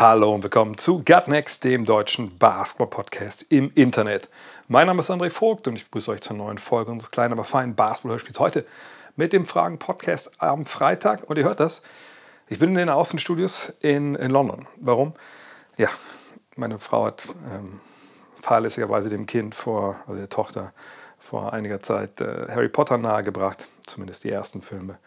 Hallo und willkommen zu Gut Next, dem deutschen Basketball-Podcast im Internet. Mein Name ist André Vogt und ich begrüße euch zur neuen Folge unseres kleinen, aber feinen Basketball-Hörspiels heute mit dem Fragen-Podcast am Freitag. Und ihr hört das, ich bin in den Außenstudios in, in London. Warum? Ja, meine Frau hat ähm, fahrlässigerweise dem Kind vor, also der Tochter, vor einiger Zeit äh, Harry Potter nahegebracht, zumindest die ersten Filme.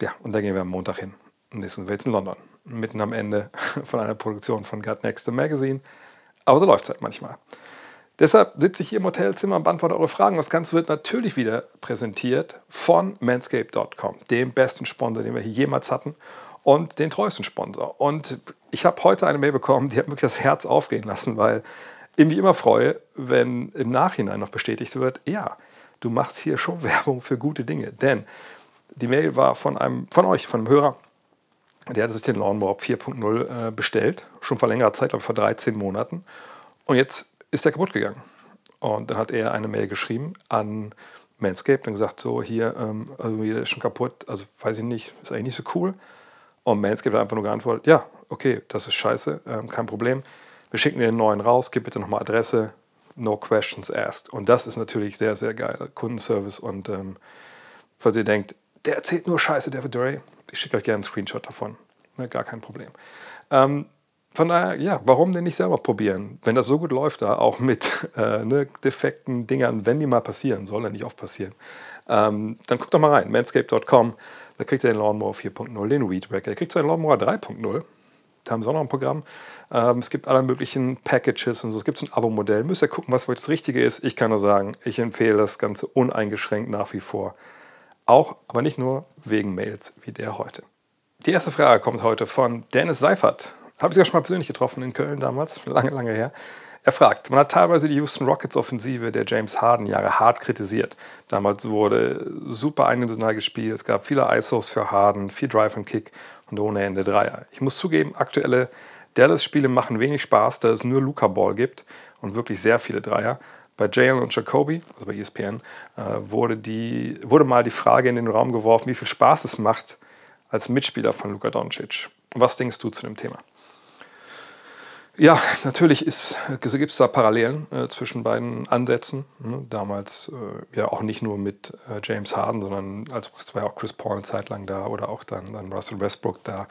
Ja, und da gehen wir am Montag hin. Und jetzt sind wir jetzt in London, mitten am Ende von einer Produktion von Gut Next Magazine. Aber so läuft es halt manchmal. Deshalb sitze ich hier im Hotelzimmer und beantworte eure Fragen. Das Ganze wird natürlich wieder präsentiert von manscape.com, dem besten Sponsor, den wir hier jemals hatten und den treuesten Sponsor. Und ich habe heute eine Mail bekommen, die hat wirklich das Herz aufgehen lassen, weil ich mich immer freue, wenn im Nachhinein noch bestätigt wird, ja, du machst hier schon Werbung für gute Dinge. Denn die Mail war von einem, von euch, von einem Hörer, der hatte sich den Lawnmower 4.0 äh, bestellt, schon vor längerer Zeit, glaube vor 13 Monaten. Und jetzt ist er kaputt gegangen. Und dann hat er eine Mail geschrieben an Manscaped und gesagt, so hier, ähm, also hier ist schon kaputt, also weiß ich nicht, ist eigentlich nicht so cool. Und Manscaped hat einfach nur geantwortet, ja, okay, das ist scheiße, ähm, kein Problem. Wir schicken dir den neuen raus, gib bitte nochmal Adresse, no questions asked. Und das ist natürlich sehr, sehr geil, Kundenservice. Und ähm, falls ihr denkt, der erzählt nur Scheiße, der Dre, ich schicke euch gerne einen Screenshot davon. Ne, gar kein Problem. Ähm, von daher, ja, warum denn nicht selber probieren? Wenn das so gut läuft da, auch mit äh, ne, defekten Dingern, wenn die mal passieren, soll ja nicht oft passieren, ähm, dann guckt doch mal rein, manscaped.com, da kriegt ihr den Lawnmower 4.0, den Weed Wacker, ihr kriegt so einen Lawnmower 3.0, da haben sie auch noch ein Programm. Ähm, es gibt alle möglichen Packages und so, es gibt so ein Abo-Modell, müsst ihr gucken, was für euch das Richtige ist. Ich kann nur sagen, ich empfehle das Ganze uneingeschränkt nach wie vor. Auch, aber nicht nur wegen Mails wie der heute. Die erste Frage kommt heute von Dennis Seifert. Habe ich sogar schon mal persönlich getroffen in Köln damals, lange, lange her. Er fragt, man hat teilweise die Houston Rockets Offensive der James Harden Jahre hart kritisiert. Damals wurde super eindimensional gespielt, es gab viele ISOs für Harden, viel Drive and Kick und ohne Ende Dreier. Ich muss zugeben, aktuelle Dallas-Spiele machen wenig Spaß, da es nur Luca Ball gibt und wirklich sehr viele Dreier. Bei Jalen und Jacoby, also bei ESPN, äh, wurde, die, wurde mal die Frage in den Raum geworfen, wie viel Spaß es macht als Mitspieler von Luka Doncic. Was denkst du zu dem Thema? Ja, natürlich gibt es da Parallelen äh, zwischen beiden Ansätzen. Ne? Damals äh, ja auch nicht nur mit äh, James Harden, sondern als war ja auch Chris Paul eine Zeit lang da oder auch dann, dann Russell Westbrook da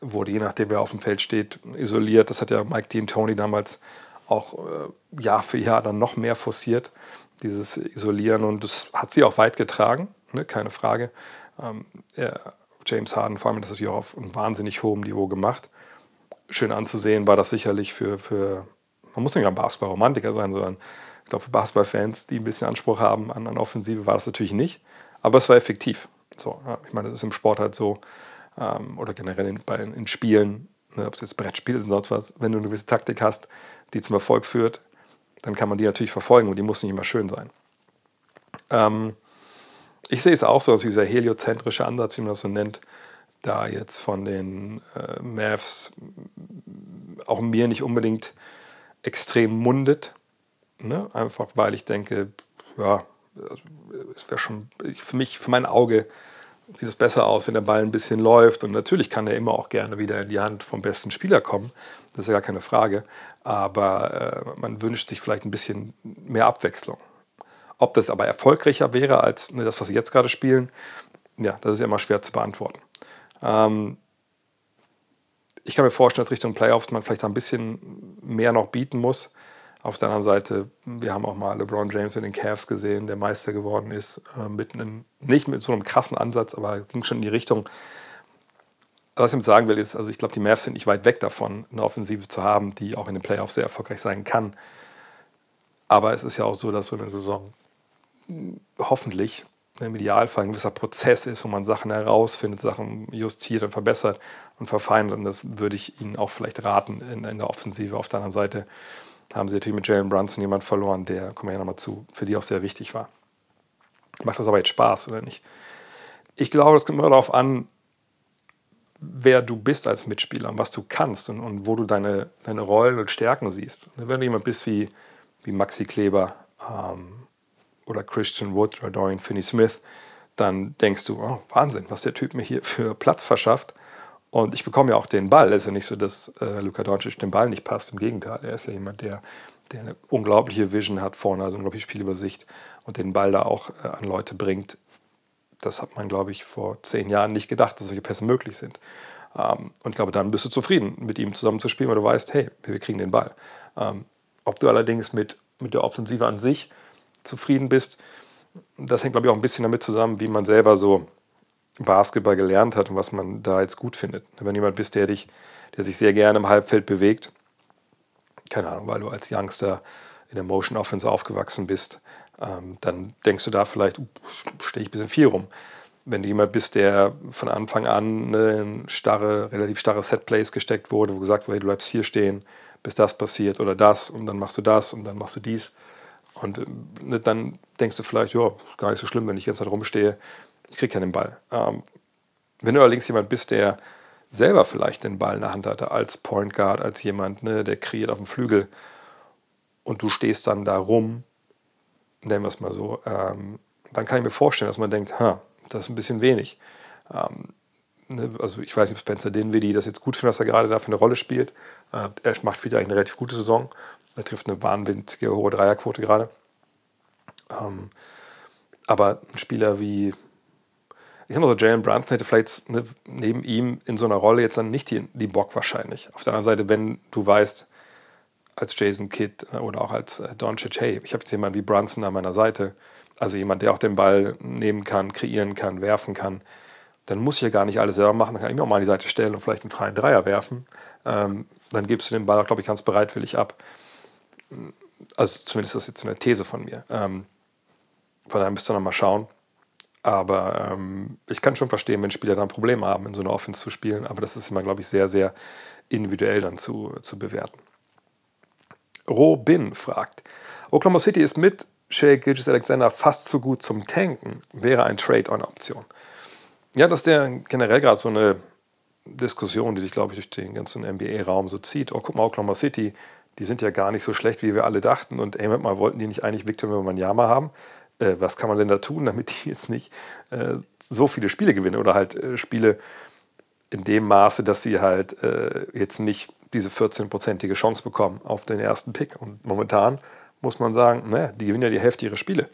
wurde, je nachdem wer auf dem Feld steht, isoliert. Das hat ja Mike Dean Tony damals auch äh, Jahr für Jahr dann noch mehr forciert, dieses Isolieren. Und das hat sie auch weit getragen, ne? keine Frage. Ähm, er, James Harden vor allem das natürlich auch auf einem wahnsinnig hohem Niveau gemacht schön anzusehen war das sicherlich für, für man muss nicht ein Basketball-Romantiker sein, sondern ich glaube, für Basketball-Fans, die ein bisschen Anspruch haben an, an Offensive, war das natürlich nicht. Aber es war effektiv. So, ja, ich meine, das ist im Sport halt so, ähm, oder generell in, bei, in Spielen, ne, ob es jetzt Brettspiele sind oder sonst was, wenn du eine gewisse Taktik hast, die zum Erfolg führt, dann kann man die natürlich verfolgen und die muss nicht immer schön sein. Ähm, ich sehe es auch so, also dieser heliozentrische Ansatz, wie man das so nennt, da jetzt von den äh, Mavs auch mir nicht unbedingt extrem mundet. Ne? Einfach weil ich denke, ja, es wäre schon, für mich, für mein Auge sieht es besser aus, wenn der Ball ein bisschen läuft. Und natürlich kann er immer auch gerne wieder in die Hand vom besten Spieler kommen. Das ist ja gar keine Frage. Aber äh, man wünscht sich vielleicht ein bisschen mehr Abwechslung. Ob das aber erfolgreicher wäre als ne, das, was sie jetzt gerade spielen, ja, das ist ja immer schwer zu beantworten. Ähm, ich kann mir vorstellen, dass Richtung Playoffs man vielleicht ein bisschen mehr noch bieten muss. Auf der anderen Seite, wir haben auch mal LeBron James mit den Cavs gesehen, der Meister geworden ist, äh, mit einem, nicht mit so einem krassen Ansatz, aber ging schon in die Richtung. Was ich sagen will, ist, also ich glaube, die Mavs sind nicht weit weg davon, eine Offensive zu haben, die auch in den Playoffs sehr erfolgreich sein kann. Aber es ist ja auch so, dass so eine Saison hoffentlich im Idealfall ein gewisser Prozess ist, wo man Sachen herausfindet, Sachen justiert und verbessert und verfeinert. Und das würde ich Ihnen auch vielleicht raten in, in der Offensive. Auf der anderen Seite haben sie natürlich mit Jalen Brunson jemand verloren, der, kommen wir ja nochmal zu, für die auch sehr wichtig war. Macht das aber jetzt Spaß oder nicht? Ich glaube, es kommt immer darauf an, wer du bist als Mitspieler und was du kannst und, und wo du deine, deine Rollen und Stärken siehst. Wenn du jemand bist wie, wie Maxi Kleber ähm, oder Christian Wood oder Dorian Finney-Smith, dann denkst du, oh, Wahnsinn, was der Typ mir hier für Platz verschafft. Und ich bekomme ja auch den Ball. Es ist ja nicht so, dass äh, Luka Doncic den Ball nicht passt. Im Gegenteil, er ist ja jemand, der, der eine unglaubliche Vision hat vorne, also unglaubliche Spielübersicht und den Ball da auch äh, an Leute bringt, das hat man, glaube ich, vor zehn Jahren nicht gedacht, dass solche Pässe möglich sind. Ähm, und ich glaube, dann bist du zufrieden, mit ihm zusammen zu spielen, weil du weißt, hey, wir kriegen den Ball. Ähm, ob du allerdings mit, mit der Offensive an sich zufrieden bist, das hängt, glaube ich, auch ein bisschen damit zusammen, wie man selber so Basketball gelernt hat und was man da jetzt gut findet. Wenn jemand bist, der dich, der sich sehr gerne im Halbfeld bewegt, keine Ahnung, weil du als Youngster in der Motion Offense aufgewachsen bist, ähm, dann denkst du da vielleicht, uh, stehe ich ein bisschen viel rum. Wenn du jemand bist, der von Anfang an ne, in starre, relativ starre Setplays gesteckt wurde, wo gesagt wurde, hey, du bleibst hier stehen, bis das passiert oder das und dann machst du das und dann machst du dies. Und äh, ne, dann denkst du vielleicht, ja, ist gar nicht so schlimm, wenn ich die ganze Zeit rumstehe, ich kriege keinen Ball. Ähm, wenn du allerdings jemand bist, der selber vielleicht den Ball in der Hand hatte, als Point Guard, als jemand, ne, der kreiert auf dem Flügel und du stehst dann da rum nennen wir es mal so, ähm, dann kann ich mir vorstellen, dass man denkt, ha, das ist ein bisschen wenig. Ähm, ne, also ich weiß nicht, ob Spencer Dinwiddie das jetzt gut findet, dass er gerade dafür eine Rolle spielt. Äh, er macht wieder eine relativ gute Saison. Er trifft eine wahnwitzige hohe Dreierquote gerade. Ähm, aber ein Spieler wie, ich sag mal so, Jalen Brunson hätte vielleicht ne, neben ihm in so einer Rolle jetzt dann nicht die, die Bock wahrscheinlich. Auf der anderen Seite, wenn du weißt, als Jason Kidd oder auch als äh, Doncic, hey, ich habe jetzt jemanden wie Brunson an meiner Seite, also jemand, der auch den Ball nehmen kann, kreieren kann, werfen kann, dann muss ich ja gar nicht alles selber machen, dann kann ich mir auch mal an die Seite stellen und vielleicht einen freien Dreier werfen. Ähm, dann gibst du den Ball, glaube ich, ganz bereitwillig ab. Also zumindest ist das jetzt eine These von mir. Ähm, von daher müsst ihr noch mal schauen. Aber ähm, ich kann schon verstehen, wenn Spieler dann Probleme haben, in so einer Offense zu spielen. Aber das ist immer, glaube ich, sehr, sehr individuell dann zu, zu bewerten. Robin fragt, Oklahoma City ist mit Shea Gilgis Alexander fast zu gut zum Tanken. Wäre ein Trade-on-Option? Ja, das ist ja generell gerade so eine Diskussion, die sich, glaube ich, durch den ganzen NBA-Raum so zieht. Oh, guck mal, Oklahoma City, die sind ja gar nicht so schlecht, wie wir alle dachten. Und ey, mal, wollten die nicht eigentlich Victor Wembanyama haben? Äh, was kann man denn da tun, damit die jetzt nicht äh, so viele Spiele gewinnen? Oder halt äh, Spiele in dem Maße, dass sie halt äh, jetzt nicht diese 14-prozentige Chance bekommen auf den ersten Pick. Und momentan muss man sagen, naja, die gewinnen ja die Hälfte ihrer Spiele.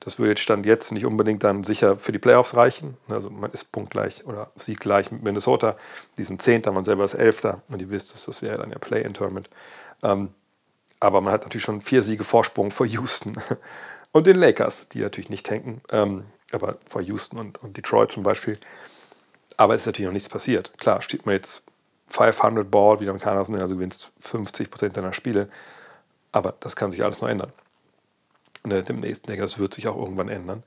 Das würde jetzt Stand jetzt nicht unbedingt dann sicher für die Playoffs reichen. Also man ist punktgleich oder sieht gleich mit Minnesota. Die sind Zehnter, man selber ist Elfter. Und ihr wisst, das wäre dann ja Play-in-Tournament. Ähm, aber man hat natürlich schon vier Siege Vorsprung vor Houston und den Lakers, die natürlich nicht tanken. Ähm, aber vor Houston und, und Detroit zum Beispiel. Aber es ist natürlich noch nichts passiert. Klar, steht man jetzt 500 Ball, wie die Amerikaner sagen, also gewinnst 50% deiner Spiele. Aber das kann sich alles noch ändern. Und äh, demnächst, denke das wird sich auch irgendwann ändern.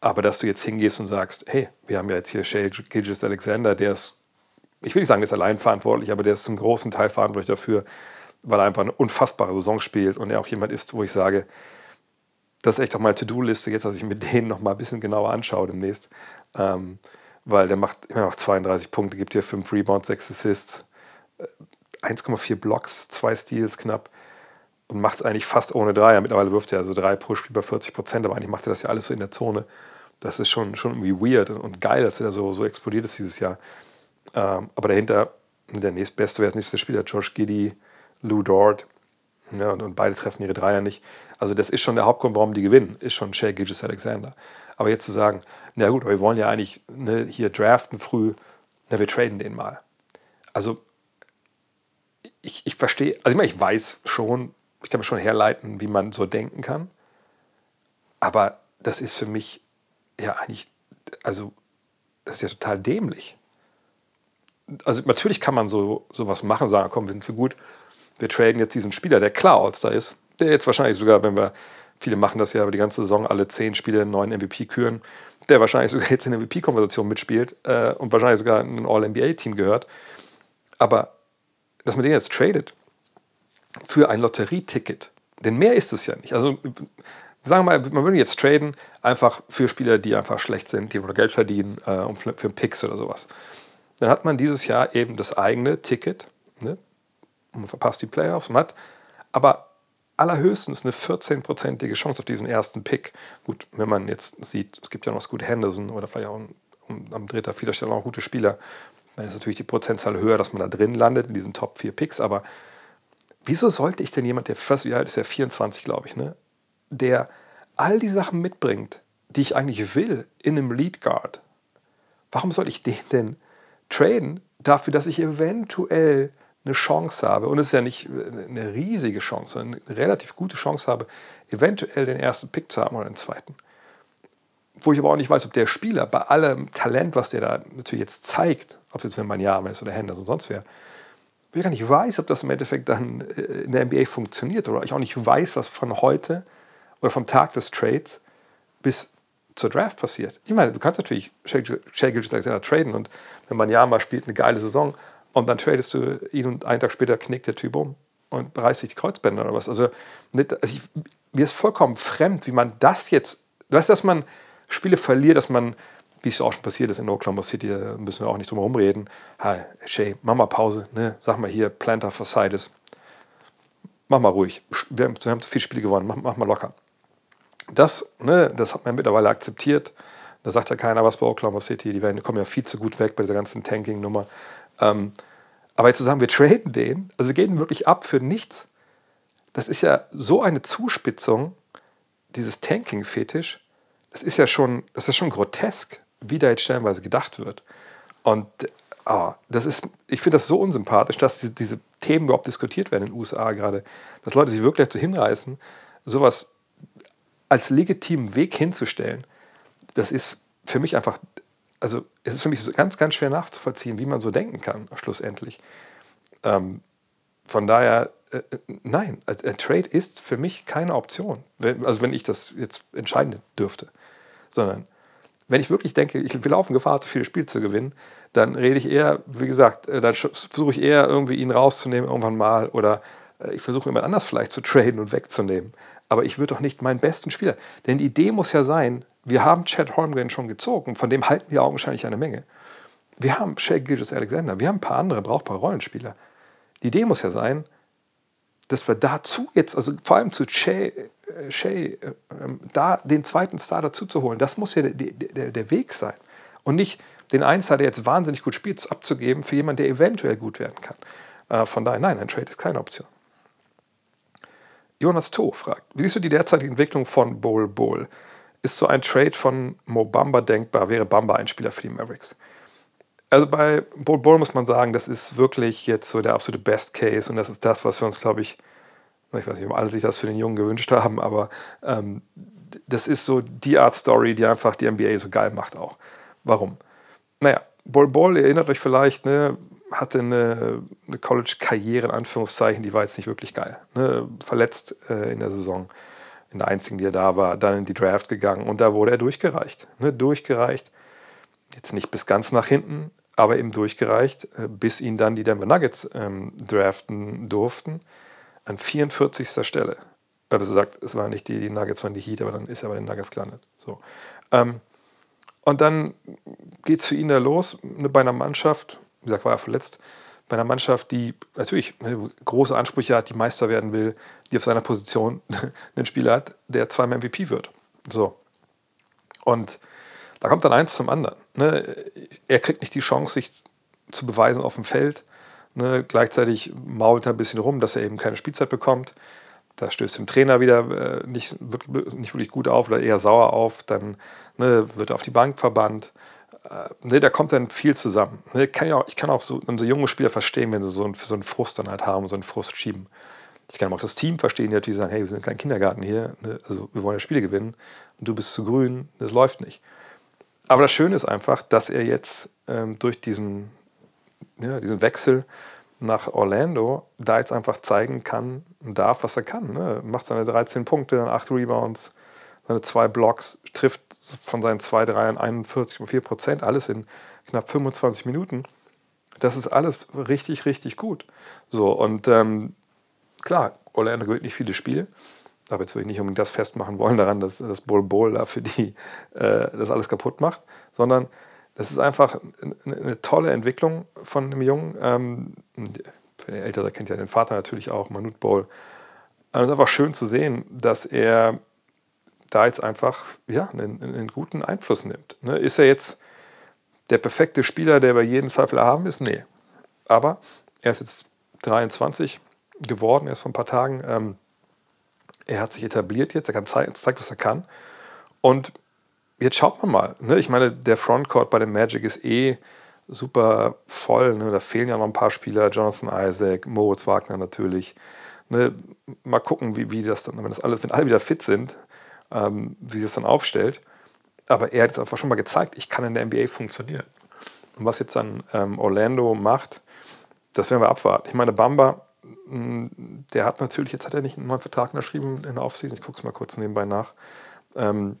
Aber dass du jetzt hingehst und sagst, hey, wir haben ja jetzt hier Shay Gilgis Alexander, der ist, ich will nicht sagen, der ist allein verantwortlich, aber der ist zum großen Teil verantwortlich dafür, weil er einfach eine unfassbare Saison spielt und er auch jemand ist, wo ich sage, das ist echt auch mal To-Do-Liste, jetzt, dass ich mir den noch mal ein bisschen genauer anschaue demnächst. Ähm, weil der macht immer noch 32 Punkte, gibt hier 5 Rebounds, 6 Assists, 1,4 äh, Blocks, 2 Steals knapp und macht es eigentlich fast ohne Dreier. Mittlerweile wirft er also drei pro Spiel bei 40 Prozent, aber eigentlich macht er das ja alles so in der Zone. Das ist schon, schon irgendwie weird und geil, dass er so, so explodiert ist dieses Jahr. Ähm, aber dahinter, der nächstbeste, wer ist nächste Spieler? Josh Giddy, Lou Dort. Ja, und, und, beide treffen ihre Dreier nicht. Also das ist schon der Hauptgrund, warum die gewinnen, ist schon Shea Gilgis Alexander. Aber jetzt zu sagen, na gut, aber wir wollen ja eigentlich ne, hier draften früh, na, wir traden den mal. Also ich, ich verstehe, also ich, meine, ich weiß schon, ich kann mir schon herleiten, wie man so denken kann. Aber das ist für mich ja eigentlich, also das ist ja total dämlich. Also natürlich kann man so sowas machen, sagen, komm, wir sind so gut, wir traden jetzt diesen Spieler, der klar All-Star ist, der jetzt wahrscheinlich sogar, wenn wir Viele machen das ja über die ganze Saison, alle zehn Spiele einen neuen MVP küren, der wahrscheinlich sogar jetzt in der MVP-Konversation mitspielt äh, und wahrscheinlich sogar in ein All-NBA-Team gehört. Aber dass man den jetzt tradet für ein Lotterieticket. Denn mehr ist es ja nicht. Also sagen wir mal, man würde jetzt traden, einfach für Spieler, die einfach schlecht sind, die Geld verdienen, äh, für, einen Picks oder sowas. Dann hat man dieses Jahr eben das eigene Ticket? Man verpasst die Playoffs, man hat aber allerhöchstens eine 14-prozentige Chance auf diesen ersten Pick. Gut, wenn man jetzt sieht, es gibt ja noch Scoot Henderson oder vielleicht auch um, am dritter, vierter Stelle noch gute Spieler, dann ist natürlich die Prozentzahl höher, dass man da drin landet in diesen Top 4 Picks. Aber wieso sollte ich denn jemand, der fast wie alt ist, ja 24, glaube ich, ne, der all die Sachen mitbringt, die ich eigentlich will in einem Lead Guard, warum soll ich den denn traden dafür, dass ich eventuell eine Chance habe, und es ist ja nicht eine riesige Chance, sondern eine relativ gute Chance habe, eventuell den ersten Pick zu haben oder den zweiten. Wo ich aber auch nicht weiß, ob der Spieler bei allem Talent, was der da natürlich jetzt zeigt, ob es jetzt wenn man Jahr ist oder Henderson sonst wer, wo ich gar nicht weiß, ob das im Endeffekt dann äh, in der NBA funktioniert oder ich auch nicht weiß, was von heute oder vom Tag des Trades bis zur Draft passiert. Ich meine, du kannst natürlich Shea Gilgis Alexander traden und wenn man Jahr mal spielt, eine geile Saison, und dann tradest du ihn und einen Tag später knickt der Typ um und reißt sich die Kreuzbänder oder was. Also, nicht, also ich, mir ist vollkommen fremd, wie man das jetzt, du weißt, dass man Spiele verliert, dass man, wie es auch schon passiert ist in Oklahoma City, da müssen wir auch nicht drum herum reden. Hi, Shay, mach mal Pause, ne? sag mal hier, Planter Fascides. Mach mal ruhig. Wir haben, wir haben zu viele Spiele gewonnen, mach, mach mal locker. Das, ne, das hat man mittlerweile akzeptiert. Da sagt ja keiner was bei Oklahoma City. Die, werden, die kommen ja viel zu gut weg bei dieser ganzen Tanking-Nummer. Ähm, aber jetzt zu sagen, wir traden den, also wir gehen wirklich ab für nichts, das ist ja so eine Zuspitzung, dieses Tanking-Fetisch, das ist ja schon, das ist schon grotesk, wie da jetzt stellenweise gedacht wird. Und oh, das ist, ich finde das so unsympathisch, dass diese, diese, Themen überhaupt diskutiert werden in den USA gerade, dass Leute sich wirklich dazu hinreißen, sowas als legitimen Weg hinzustellen. Das ist für mich einfach also es ist für mich ganz, ganz schwer nachzuvollziehen, wie man so denken kann, schlussendlich. Ähm, von daher, äh, äh nein, also ein Trade ist für mich keine Option. Wenn, also wenn ich das jetzt entscheiden dürfte. Sondern wenn ich wirklich denke, ich, wir laufen Gefahr, zu viele Spiele zu gewinnen, dann rede ich eher, wie gesagt, äh, dann versuche ich eher irgendwie ihn rauszunehmen irgendwann mal oder äh, ich versuche jemand anders vielleicht zu traden und wegzunehmen. Aber ich würde doch nicht meinen besten Spieler. Denn die Idee muss ja sein, wir haben Chad Holmgren schon gezogen, von dem halten wir augenscheinlich eine Menge. Wir haben Shea Gilgis Alexander, wir haben ein paar andere brauchbare Rollenspieler. Die Idee muss ja sein, dass wir dazu jetzt, also vor allem zu Shea, äh, Shea äh, da den zweiten Star dazu zu holen, das muss ja der, der, der Weg sein. Und nicht den einen Star, der jetzt wahnsinnig gut spielt, abzugeben für jemanden, der eventuell gut werden kann. Äh, von daher, nein, ein Trade ist keine Option. Jonas To fragt, wie siehst du die derzeitige Entwicklung von Bol Bol? ist so ein Trade von Mo Bamba denkbar, wäre Bamba ein Spieler für die Mavericks. Also bei Bol Bol muss man sagen, das ist wirklich jetzt so der absolute Best Case und das ist das, was wir uns, glaube ich, ich weiß nicht, ob alle sich das für den Jungen gewünscht haben, aber ähm, das ist so die Art Story, die einfach die NBA so geil macht auch. Warum? Naja, Bol Bol, erinnert euch vielleicht, ne, hatte eine, eine College-Karriere, in Anführungszeichen, die war jetzt nicht wirklich geil. Ne, verletzt äh, in der Saison in der einzigen, die er da war, dann in die Draft gegangen und da wurde er durchgereicht. Ne, durchgereicht. Jetzt nicht bis ganz nach hinten, aber eben durchgereicht, äh, bis ihn dann die Denver Nuggets ähm, draften durften. An 44. Stelle. Also sagt, es waren nicht die, Nuggets, waren die Heat, aber dann ist er bei den Nuggets gelandet. So. Ähm, und dann geht es für ihn da los, ne, bei einer Mannschaft, wie gesagt, war er verletzt, bei einer Mannschaft, die natürlich ne, große Ansprüche hat, die Meister werden will, die auf seiner Position einen Spieler hat, der zweimal MVP wird. So. Und da kommt dann eins zum anderen. Ne? Er kriegt nicht die Chance, sich zu beweisen auf dem Feld. Ne? Gleichzeitig mault er ein bisschen rum, dass er eben keine Spielzeit bekommt. Das stößt dem Trainer wieder äh, nicht, wirklich, nicht wirklich gut auf oder eher sauer auf. Dann ne, wird er auf die Bank verbannt ne, da kommt dann viel zusammen. Ne, kann ja auch, ich kann auch so, so junge Spieler verstehen, wenn sie so einen, so einen Frust dann halt haben, so einen Frust schieben. Ich kann auch das Team verstehen, die natürlich sagen, hey, wir sind kein Kindergarten hier, ne, also wir wollen ja Spiele gewinnen und du bist zu grün, das läuft nicht. Aber das Schöne ist einfach, dass er jetzt ähm, durch diesen, ja, diesen Wechsel nach Orlando da jetzt einfach zeigen kann und darf, was er kann. Ne? Macht seine 13 Punkte, 8 Rebounds, seine zwei Blocks, trifft von seinen zwei Dreiern 41,4 Prozent, alles in knapp 25 Minuten. Das ist alles richtig, richtig gut. So, und ähm, klar, Orlando gewinnt nicht viele Spiele, aber jetzt würde ich nicht unbedingt das festmachen wollen daran, dass das Bull Bull da für die äh, das alles kaputt macht, sondern das ist einfach eine, eine tolle Entwicklung von einem Jungen. Ähm, für den Ältere kennt ja den Vater natürlich auch, Manute Bowl. Aber es ist einfach schön zu sehen, dass er da jetzt einfach ja, einen, einen guten Einfluss nimmt. Ne? Ist er jetzt der perfekte Spieler, der bei jedem Zweifel haben ist? Nee. Aber er ist jetzt 23 geworden, erst vor ein paar Tagen. Ähm, er hat sich etabliert jetzt, er kann zeigen, zeigt, was er kann. Und jetzt schaut man mal. Ne? Ich meine, der Frontcourt bei dem Magic ist eh super voll. Ne? Da fehlen ja noch ein paar Spieler. Jonathan Isaac, Moritz Wagner natürlich. Ne? Mal gucken, wie, wie das dann, wenn das alles, wenn alle wieder fit sind, ähm, wie sich das dann aufstellt. Aber er hat jetzt einfach schon mal gezeigt, ich kann in der NBA funktionieren. Und was jetzt dann ähm, Orlando macht, das werden wir abwarten. Ich meine, Bamba, mh, der hat natürlich, jetzt hat er nicht einen neuen Vertrag unterschrieben in der Offseason, ich gucke es mal kurz nebenbei nach. Ähm,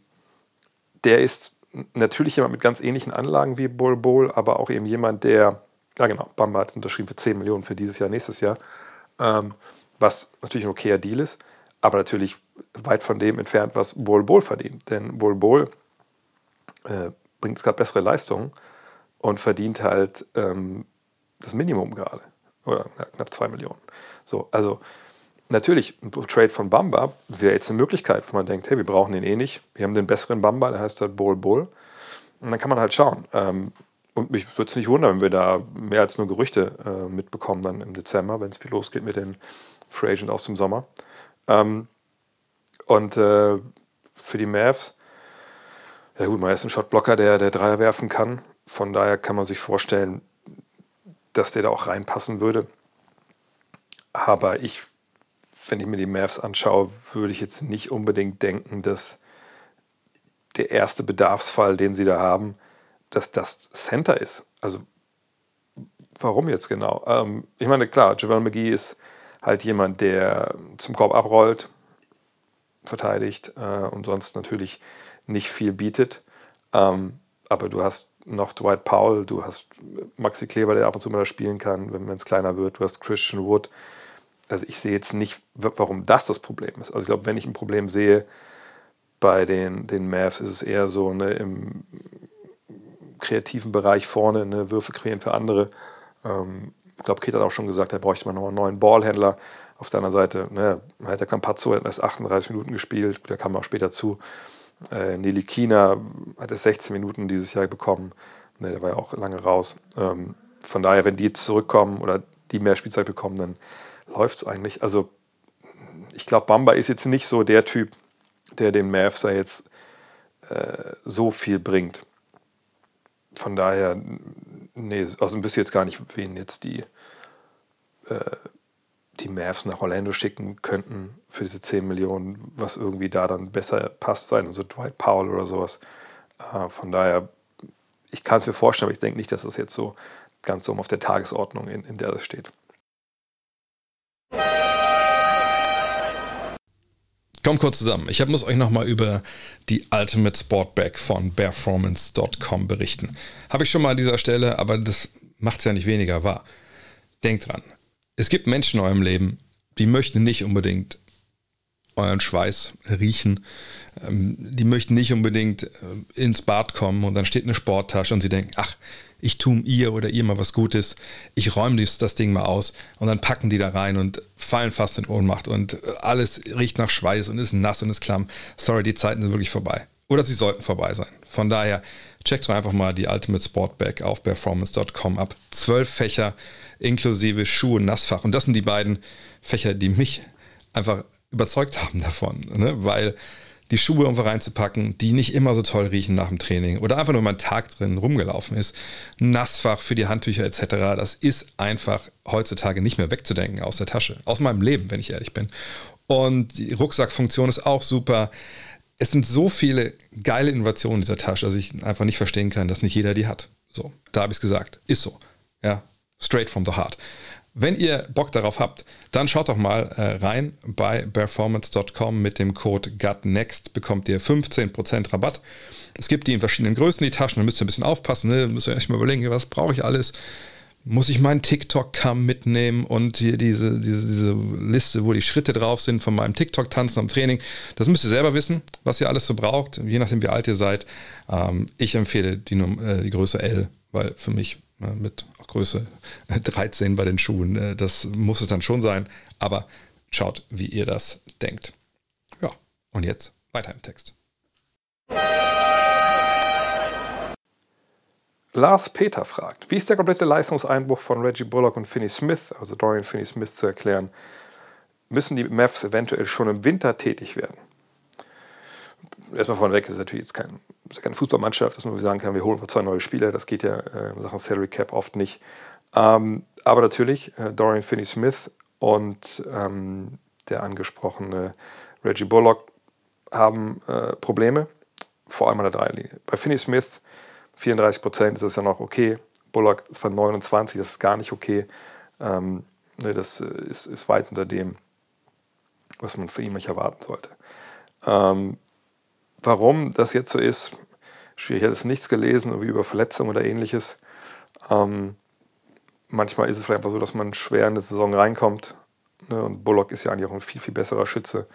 der ist natürlich jemand mit ganz ähnlichen Anlagen wie Bol Bol, aber auch eben jemand, der, ja genau, Bamba hat unterschrieben für 10 Millionen für dieses Jahr, nächstes Jahr, ähm, was natürlich ein okayer Deal ist, aber natürlich weit von dem entfernt, was Bol Bol verdient. Denn Bol Bol äh, bringt gerade bessere Leistungen und verdient halt ähm, das Minimum gerade. Oder ja, knapp 2 Millionen. So, also natürlich, ein Trade von Bamba wäre jetzt eine Möglichkeit, wo man denkt, hey, wir brauchen den eh nicht. Wir haben den besseren Bamba, der heißt halt Bull Bull. Und dann kann man halt schauen. Ähm, und mich würde es nicht wundern, wenn wir da mehr als nur Gerüchte äh, mitbekommen dann im Dezember, wenn es losgeht mit den Free Agent aus dem Sommer. Ähm, und äh, für die Mavs, ja gut, man ist ein Shotblocker, der, der Dreier werfen kann. Von daher kann man sich vorstellen, dass der da auch reinpassen würde. Aber ich wenn ich mir die Mavs anschaue, würde ich jetzt nicht unbedingt denken, dass der erste Bedarfsfall, den sie da haben, dass das Center ist. Also warum jetzt genau? Ähm, ich meine, klar, Javel McGee ist halt jemand, der zum Korb abrollt, verteidigt äh, und sonst natürlich nicht viel bietet. Ähm, aber du hast noch Dwight Powell, du hast Maxi Kleber, der ab und zu mal spielen kann, wenn es kleiner wird, du hast Christian Wood, also ich sehe jetzt nicht, warum das das Problem ist. Also ich glaube, wenn ich ein Problem sehe bei den, den Mavs, ist es eher so ne, im kreativen Bereich vorne, ne, Würfe kreieren für andere. Ähm, glaube, Kate hat auch schon gesagt, da bräuchte man noch einen neuen Ballhändler. Auf deiner Seite, ne, hat der Campazzo hat erst 38 Minuten gespielt, der kam auch später zu. Äh, Nili Kina hat erst 16 Minuten dieses Jahr bekommen. Ne, der war ja auch lange raus. Ähm, von daher, wenn die jetzt zurückkommen oder die mehr Spielzeit bekommen, dann läuft es eigentlich. Also ich glaube, Bamba ist jetzt nicht so der Typ, der den Mavs jetzt äh, so viel bringt. Von daher, nee, also wüsste jetzt gar nicht, wen jetzt die, äh, die Mavs nach Orlando schicken könnten für diese 10 Millionen, was irgendwie da dann besser passt sein, also Dwight Powell oder sowas. Äh, von daher, ich kann es mir vorstellen, aber ich denke nicht, dass das jetzt so ganz so auf der Tagesordnung, in, in der das steht. Kommt kurz zusammen. Ich muss euch nochmal über die Ultimate Sportback von Performance.com berichten. Habe ich schon mal an dieser Stelle, aber das macht es ja nicht weniger wahr. Denkt dran, es gibt Menschen in eurem Leben, die möchten nicht unbedingt euren Schweiß riechen. Ähm, die möchten nicht unbedingt äh, ins Bad kommen und dann steht eine Sporttasche und sie denken, ach, ich tue ihr oder ihr mal was Gutes, ich räume das Ding mal aus und dann packen die da rein und fallen fast in Ohnmacht und alles riecht nach Schweiß und ist nass und ist klamm. Sorry, die Zeiten sind wirklich vorbei. Oder sie sollten vorbei sein. Von daher checkt doch einfach mal die Ultimate Sportbag auf performance.com ab. Zwölf Fächer inklusive Schuhe und Nassfach. Und das sind die beiden Fächer, die mich einfach überzeugt haben davon. Ne? Weil die Schuhe irgendwo reinzupacken, die nicht immer so toll riechen nach dem Training oder einfach nur mal einen Tag drin rumgelaufen ist. Nassfach für die Handtücher etc. Das ist einfach heutzutage nicht mehr wegzudenken aus der Tasche. Aus meinem Leben, wenn ich ehrlich bin. Und die Rucksackfunktion ist auch super. Es sind so viele geile Innovationen in dieser Tasche, dass ich einfach nicht verstehen kann, dass nicht jeder die hat. So, da habe ich es gesagt. Ist so. Ja, straight from the heart. Wenn ihr Bock darauf habt, dann schaut doch mal äh, rein bei performance.com mit dem Code GUTNEXT bekommt ihr 15% Rabatt. Es gibt die in verschiedenen Größen, die Taschen, da müsst ihr ein bisschen aufpassen, ne? müsst ihr euch mal überlegen, was brauche ich alles. muss ich meinen TikTok-Cam mitnehmen und hier diese, diese, diese Liste, wo die Schritte drauf sind von meinem TikTok-Tanzen am Training. Das müsst ihr selber wissen, was ihr alles so braucht, je nachdem wie alt ihr seid. Ähm, ich empfehle die, äh, die Größe L, weil für mich äh, mit Größe 13 bei den Schuhen, äh, das muss es dann schon sein. Aber schaut, wie ihr das denkt. Ja, und jetzt weiter im Text. Lars Peter fragt, wie ist der komplette Leistungseinbruch von Reggie Bullock und Finney Smith, also Dorian Finney Smith, zu erklären? Müssen die Mavs eventuell schon im Winter tätig werden? Erstmal vorneweg ist natürlich jetzt kein, ist keine Fußballmannschaft, dass man sagen kann, wir holen mal zwei neue Spieler. Das geht ja äh, in Sachen Salary Cap oft nicht. Ähm, aber natürlich, äh, Dorian Finney Smith und ähm, der angesprochene Reggie Bullock haben äh, Probleme, vor allem an der Dreierlinie. Bei Finney Smith 34 Prozent ist das ja noch okay. Bullock ist bei 29, das ist gar nicht okay. Ähm, ne, das äh, ist, ist, weit unter dem, was man für ihn nicht erwarten sollte. Ähm, warum das jetzt so ist, schwierig. Ich hätte es nichts gelesen, wie über Verletzungen oder ähnliches. Ähm, manchmal ist es vielleicht einfach so, dass man schwer in die Saison reinkommt. Ne, und Bullock ist ja eigentlich auch ein viel, viel besserer Schütze.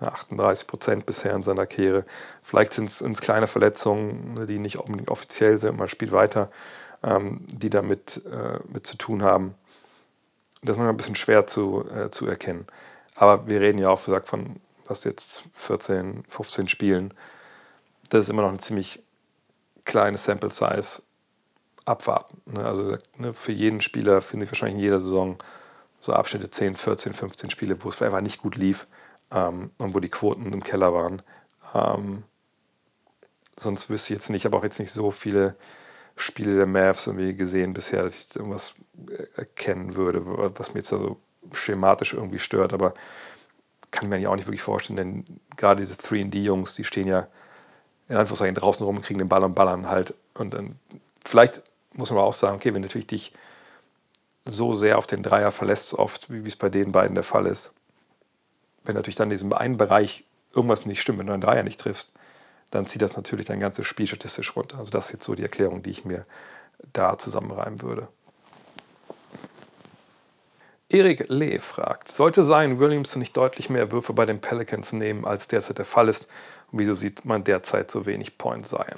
38 Prozent bisher in seiner Karriere. Vielleicht sind es kleine Verletzungen, ne, die nicht unbedingt offiziell sind, man spielt weiter, ähm, die damit äh, mit zu tun haben. Das ist manchmal ein bisschen schwer zu, äh, zu erkennen. Aber wir reden ja auch, gesagt, von was jetzt 14, 15 Spielen. Das ist immer noch eine ziemlich kleine Sample Size. Abwarten. Ne? Also ne, für jeden Spieler finde ich wahrscheinlich in jeder Saison so Abschnitte 10, 14, 15 Spiele, wo es einfach nicht gut lief ähm, und wo die Quoten im Keller waren. Ähm, sonst wüsste ich jetzt nicht, ich habe auch jetzt nicht so viele Spiele der Mavs irgendwie gesehen bisher, dass ich irgendwas erkennen würde, was mir jetzt also schematisch irgendwie stört, aber kann ich mir eigentlich auch nicht wirklich vorstellen, denn gerade diese 3D-Jungs, die stehen ja in Anführungszeichen draußen rum, kriegen den Ball und ballern halt. Und dann vielleicht muss man aber auch sagen, okay, wenn natürlich dich so sehr auf den Dreier verlässt, oft, wie es bei den beiden der Fall ist, wenn natürlich dann in diesem einen Bereich irgendwas nicht stimmt, wenn du einen Dreier nicht triffst, dann zieht das natürlich dein ganzes Spiel statistisch runter. Also das ist jetzt so die Erklärung, die ich mir da zusammenreimen würde. Erik Lee fragt, sollte sein Williamson nicht deutlich mehr Würfe bei den Pelicans nehmen, als derzeit der Fall ist? Wieso sieht man derzeit so wenig Points sein?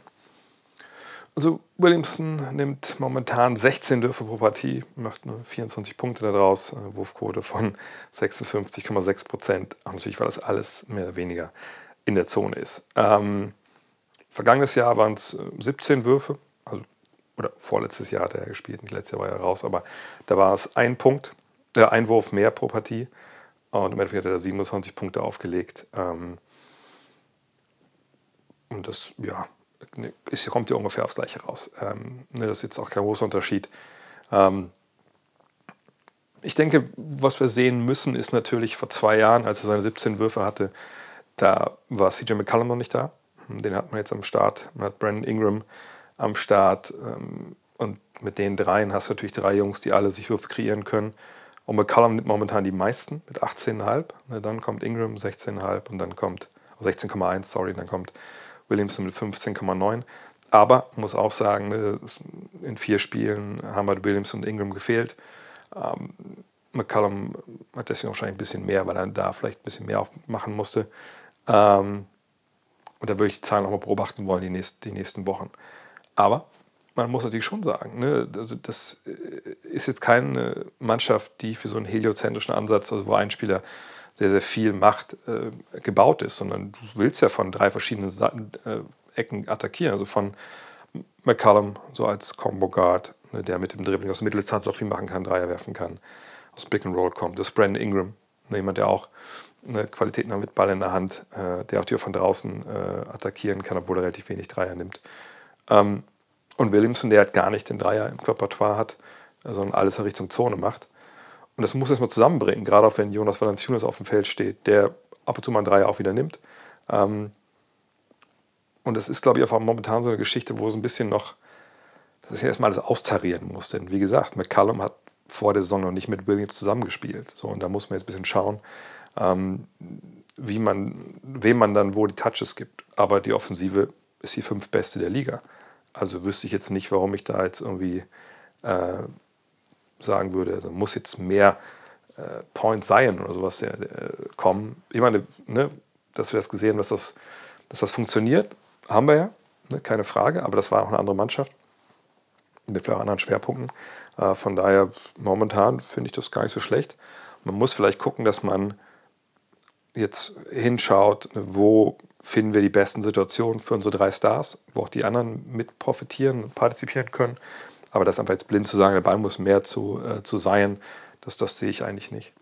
Also Williamson nimmt momentan 16 Würfe pro Partie, macht nur 24 Punkte daraus, eine Wurfquote von 56,6 Prozent. Natürlich, weil das alles mehr oder weniger in der Zone ist. Ähm, vergangenes Jahr waren es 17 Würfe, also, oder vorletztes Jahr hat er gespielt, nicht letztes Jahr war er raus, aber da war es ein Punkt, der Einwurf mehr pro Partie. Und im Endeffekt hat er 27 Punkte aufgelegt. Ähm, und das, ja, ist, kommt ja ungefähr aufs Gleiche raus. Ähm, ne, das ist jetzt auch kein großer Unterschied. Ähm, ich denke, was wir sehen müssen, ist natürlich vor zwei Jahren, als er seine 17 Würfe hatte, da war CJ McCallum noch nicht da. Den hat man jetzt am Start. Man hat Brandon Ingram am Start. Und mit den dreien hast du natürlich drei Jungs, die alle sich Würfe kreieren können. Und McCallum nimmt momentan die meisten mit 18,5. Ne, dann kommt Ingram 16,5 und dann kommt 16,1, sorry, dann kommt Williamson mit 15,9. Aber muss auch sagen, ne, in vier Spielen haben halt Williamson und Ingram gefehlt. Ähm, hat deswegen wahrscheinlich ein bisschen mehr, weil er da vielleicht ein bisschen mehr machen musste. Ähm, und da würde ich die Zahlen nochmal beobachten wollen die nächsten Wochen. Aber man muss natürlich schon sagen, ne, also das äh, ist jetzt keine Mannschaft, die für so einen heliozentrischen Ansatz, also wo ein Spieler sehr, sehr viel Macht äh, gebaut ist, sondern du willst ja von drei verschiedenen Seiten, äh, Ecken attackieren. Also von McCallum, so als Combo Guard, ne, der mit dem Dribbling aus der Mitteldistanz auch viel machen kann, Dreier werfen kann, aus Pick and Roll kommt. Das ist Brandon Ingram, ne, jemand, der auch eine Qualitäten hat mit Ball in der Hand, äh, der auch die von draußen äh, attackieren kann, obwohl er relativ wenig Dreier nimmt. Ähm, und Williamson, der halt gar nicht den Dreier im Repertoire hat, sondern alles in Richtung Zone macht. Und das muss erstmal zusammenbringen, gerade auch wenn Jonas Valanciunas auf dem Feld steht, der ab und zu mal einen Dreier auch wieder nimmt. Ähm, und das ist, glaube ich, einfach momentan so eine Geschichte, wo es ein bisschen noch, dass ich erstmal alles austarieren muss. Denn wie gesagt, McCallum hat vor der Saison noch nicht mit Williams zusammengespielt. So, und da muss man jetzt ein bisschen schauen, ähm, wie man, wem man dann wo die Touches gibt. Aber die Offensive ist die fünf beste der Liga. Also wüsste ich jetzt nicht, warum ich da jetzt irgendwie äh, sagen würde, also muss jetzt mehr äh, Point Zion oder sowas äh, kommen. Ich meine, ne, dass wir das gesehen haben, dass das, dass das funktioniert, haben wir ja, ne, keine Frage, aber das war auch eine andere Mannschaft mit auch anderen Schwerpunkten. Äh, von daher, momentan finde ich das gar nicht so schlecht. Man muss vielleicht gucken, dass man jetzt hinschaut, wo finden wir die besten Situationen für unsere drei Stars, wo auch die anderen mit profitieren und partizipieren können. Aber das einfach jetzt blind zu sagen, der Ball muss mehr zu, äh, zu sein, das, das sehe ich eigentlich nicht.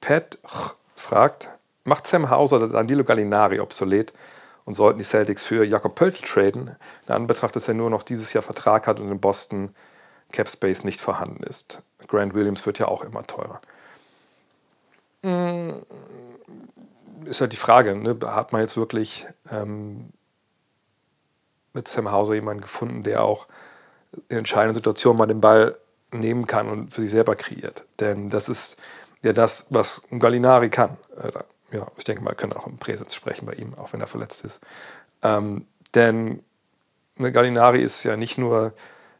Pat fragt, macht Sam Hauser Danilo Gallinari obsolet und sollten die Celtics für Jakob Pöltl traden, in Anbetracht, dass er nur noch dieses Jahr Vertrag hat und in Boston Cap Space nicht vorhanden ist. Grant Williams wird ja auch immer teurer. Hm, ist halt die Frage, ne? hat man jetzt wirklich ähm, mit Sam Hauser jemanden gefunden, der auch in entscheidenden Situationen mal den Ball nehmen kann und für sich selber kreiert. Denn das ist ja das, was Gallinari kann. Äh, ja, ich denke mal, wir können auch im Präsens sprechen bei ihm, auch wenn er verletzt ist. Ähm, denn ne, Gallinari ist ja nicht nur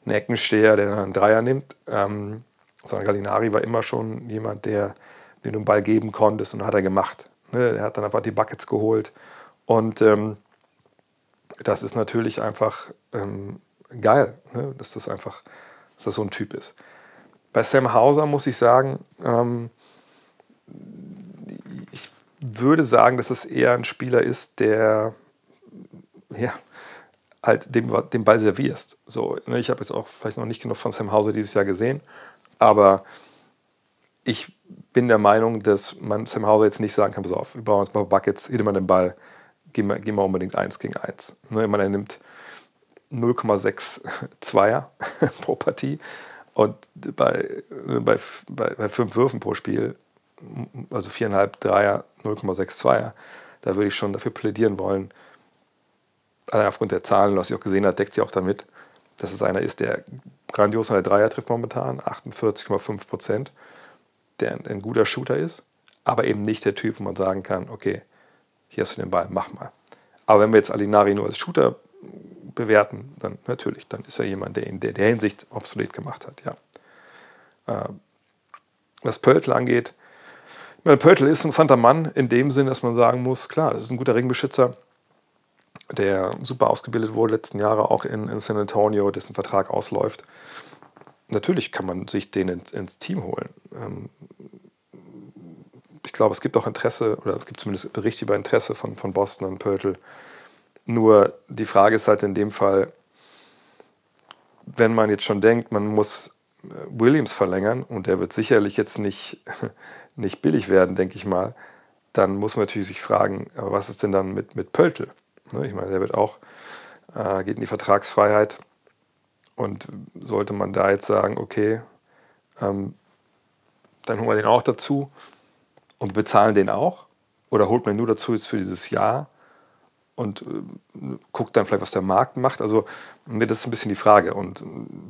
ein Eckensteher, der einen Dreier nimmt, ähm, sondern Gallinari war immer schon jemand, der den du einen Ball geben konntest und hat er gemacht. Ne? Er hat dann einfach die Buckets geholt und ähm, das ist natürlich einfach ähm, geil, ne? dass das einfach dass das so ein Typ ist. Bei Sam Hauser muss ich sagen, ähm, ich würde sagen, dass es eher ein Spieler ist, der ja, halt dem, den Ball servierst. So, ne, ich habe jetzt auch vielleicht noch nicht genug von Sam Hauser dieses Jahr gesehen, aber ich bin der Meinung, dass man Sam Hauser jetzt nicht sagen kann, pass auf, wir brauchen jetzt mal Buckets, hier mal den Ball, gehen wir, gehen wir unbedingt eins gegen eins. Ne, ich meine, er nimmt 0,62er pro Partie und bei, bei, bei, bei fünf Würfen pro Spiel, also viereinhalb Dreier, 0,62er, da würde ich schon dafür plädieren wollen, allein aufgrund der Zahlen, was ich auch gesehen habe, deckt sie auch damit, dass es einer ist, der grandios an der Dreier trifft momentan, 48,5 Prozent, der ein, ein, guter Shooter ist, aber eben nicht der Typ, wo man sagen kann, okay, hier hast du den Ball, mach mal. Aber wenn wir jetzt Alinari nur als Shooter bewerten, dann natürlich, dann ist er jemand, der in der, der Hinsicht obsolet gemacht hat, ja. Äh, was Pöltl angeht, meine, Pöltl ist ein interessanter Mann in dem Sinn, dass man sagen muss, klar, das ist ein guter Ringbeschützer, der super ausgebildet wurde letzten Jahre auch in, in San Antonio, dessen Vertrag ausläuft. Natürlich kann man sich den ins, ins Team holen. Ähm, ich glaube, es gibt auch Interesse, oder es gibt zumindest Berichte über Interesse von, von Boston und Pöltl. Nur die Frage ist halt in dem Fall, wenn man jetzt schon denkt, man muss äh, Williams verlängern und der wird sicherlich jetzt nicht, nicht billig werden, denke ich mal, dann muss man natürlich sich fragen, was ist denn dann mit, mit Pöltl? Ne, ich meine, der wird auch, äh, geht in die Vertragsfreiheit. Und sollte man da jetzt sagen, okay, ähm, dann holen wir den auch dazu und bezahlen den auch? Oder holt man nur dazu jetzt für dieses Jahr und äh, guckt dann vielleicht, was der Markt macht? Also, das ist ein bisschen die Frage. Und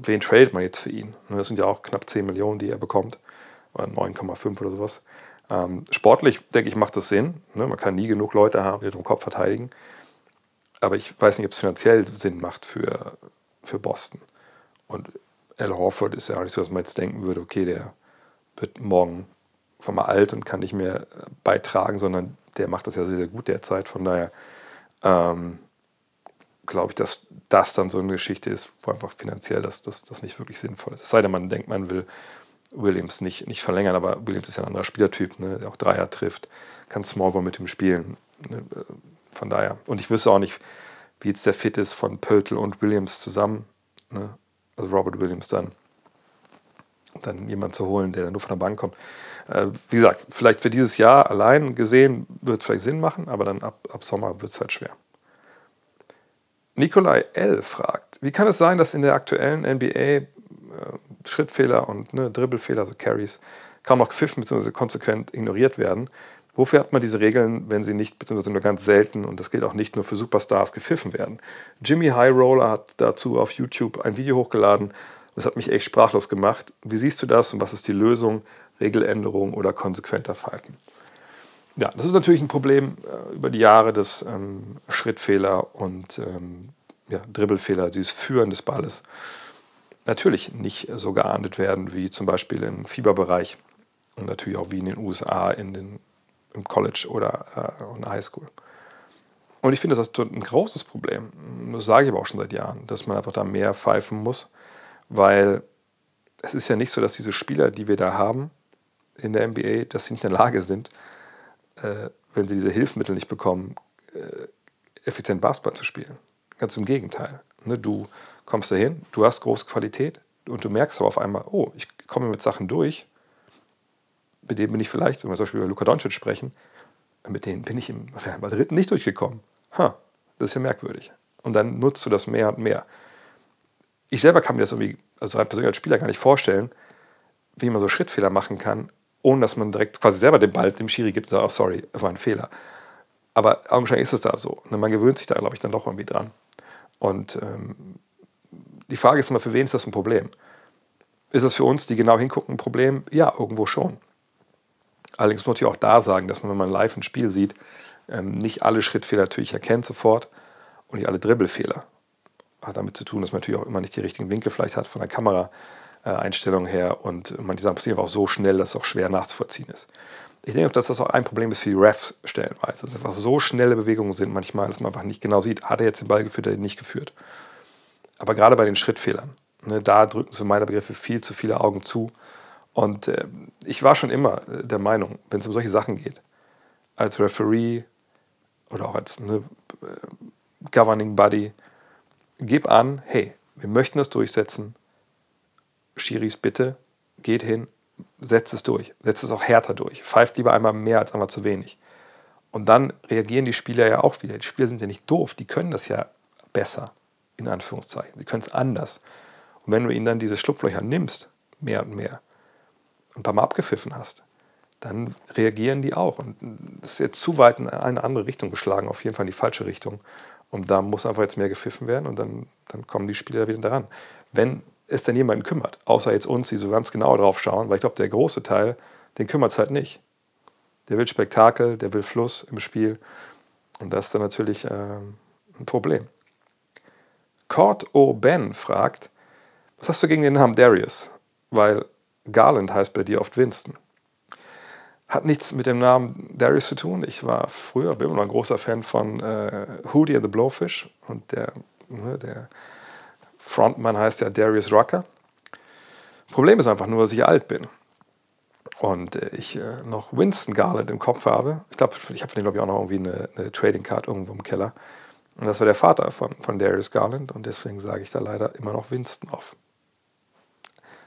wen tradet man jetzt für ihn? Ne, das sind ja auch knapp 10 Millionen, die er bekommt. Oder 9,5 oder sowas. Ähm, sportlich, denke ich, macht das Sinn. Ne? Man kann nie genug Leute haben, die den Kopf verteidigen. Aber ich weiß nicht, ob es finanziell Sinn macht für, für Boston. Und Al Horford ist ja auch nicht so, dass man jetzt denken würde, okay, der wird morgen von mal alt und kann nicht mehr beitragen, sondern der macht das ja sehr, sehr gut derzeit. Von daher ähm, glaube ich, dass das dann so eine Geschichte ist, wo einfach finanziell das, das, das nicht wirklich sinnvoll ist. Es sei denn, man denkt, man will Williams nicht, nicht verlängern, aber Williams ist ja ein anderer Spielertyp, ne, der auch Dreier trifft, kann Smallball mit ihm spielen. Ne, von daher. Und ich wüsste auch nicht, wie jetzt der Fit ist von Pöltl und Williams zusammen. Ne? Also Robert Williams dann. Dann jemanden zu holen, der dann nur von der Bank kommt. Äh, wie gesagt, vielleicht für dieses Jahr allein gesehen wird es vielleicht Sinn machen, aber dann ab, ab Sommer wird es halt schwer. Nikolai L. fragt, wie kann es sein, dass in der aktuellen NBA äh, Schrittfehler und ne, Dribbelfehler, also Carries, kaum noch gepfiffen bzw. konsequent ignoriert werden? Wofür hat man diese Regeln, wenn sie nicht, beziehungsweise nur ganz selten, und das gilt auch nicht nur für Superstars, gepfiffen werden? Jimmy High Roller hat dazu auf YouTube ein Video hochgeladen. Das hat mich echt sprachlos gemacht. Wie siehst du das und was ist die Lösung? Regeländerung oder konsequenter Verhalten? Ja, das ist natürlich ein Problem äh, über die Jahre des ähm, Schrittfehler und ähm, ja, Dribbelfehler, dieses Führen des Balles. natürlich nicht so geahndet werden wie zum Beispiel im Fieberbereich und natürlich auch wie in den USA in den, im College oder äh, in der Highschool. Und ich finde das ist ein großes Problem. Das sage ich aber auch schon seit Jahren, dass man einfach da mehr pfeifen muss, weil es ist ja nicht so, dass diese Spieler, die wir da haben in der NBA, dass sie nicht in der Lage sind, äh, wenn sie diese Hilfsmittel nicht bekommen, äh, effizient Basketball zu spielen. Ganz im Gegenteil. Ne, du kommst dahin, du hast große Qualität und du merkst aber auf einmal, oh, ich komme mit Sachen durch, mit denen bin ich vielleicht, wenn wir zum Beispiel über Luka Doncic sprechen, mit denen bin ich im Real Madrid nicht durchgekommen. Ha, das ist ja merkwürdig. Und dann nutzt du das mehr und mehr. Ich selber kann mir das irgendwie, also persönlich als Spieler gar nicht vorstellen, wie man so Schrittfehler machen kann, ohne dass man direkt quasi selber den Ball dem Schiri gibt und sagt, oh sorry, war ein Fehler. Aber augenscheinlich ist es da so. Ne, man gewöhnt sich da, glaube ich, dann doch irgendwie dran. Und ähm, die Frage ist immer, für wen ist das ein Problem? Ist es für uns, die genau hingucken, ein Problem? Ja, irgendwo schon. Allerdings muss ich auch da sagen, dass man, wenn man live ein Spiel sieht, ähm, nicht alle Schrittfehler natürlich erkennt sofort und nicht alle Dribbelfehler. Hat damit zu tun, dass man natürlich auch immer nicht die richtigen Winkel vielleicht hat von der Kameraeinstellung her und manche Sachen passieren auch so schnell, dass es auch schwer nachzuvollziehen ist. Ich denke, dass das auch ein Problem ist für die Refs stellenweise, dass es einfach so schnelle Bewegungen sind manchmal, dass man einfach nicht genau sieht, hat er jetzt den Ball geführt oder nicht geführt. Aber gerade bei den Schrittfehlern, ne, da drücken für meine Begriffe viel zu viele Augen zu. Und äh, ich war schon immer äh, der Meinung, wenn es um solche Sachen geht, als Referee oder auch als ne, äh, Governing Body, gib an, hey, wir möchten das durchsetzen. Schiris, bitte, geht hin, setzt es durch, setzt es auch härter durch, pfeift lieber einmal mehr als einmal zu wenig. Und dann reagieren die Spieler ja auch wieder. Die Spieler sind ja nicht doof, die können das ja besser in Anführungszeichen. Sie können es anders. Und wenn du ihnen dann diese Schlupflöcher nimmst, mehr und mehr, ein paar Mal abgepfiffen hast, dann reagieren die auch. Und es ist jetzt zu weit in eine andere Richtung geschlagen, auf jeden Fall in die falsche Richtung. Und da muss einfach jetzt mehr gepfiffen werden und dann, dann kommen die Spieler wieder daran. Wenn es denn jemanden kümmert, außer jetzt uns, die so ganz genau drauf schauen, weil ich glaube, der große Teil, den kümmert es halt nicht. Der will Spektakel, der will Fluss im Spiel. Und das ist dann natürlich äh, ein Problem. Cord O. Ben fragt, was hast du gegen den Namen Darius? Weil Garland heißt bei dir oft Winston. Hat nichts mit dem Namen Darius zu tun. Ich war früher, bin immer ein großer Fan von äh, Hootie the Blowfish und der, ne, der Frontmann heißt ja Darius Rucker. Problem ist einfach nur, dass ich alt bin und äh, ich äh, noch Winston Garland im Kopf habe. Ich glaube, ich habe von dem glaube ich auch noch irgendwie eine, eine Trading Card irgendwo im Keller. Und das war der Vater von, von Darius Garland und deswegen sage ich da leider immer noch Winston auf.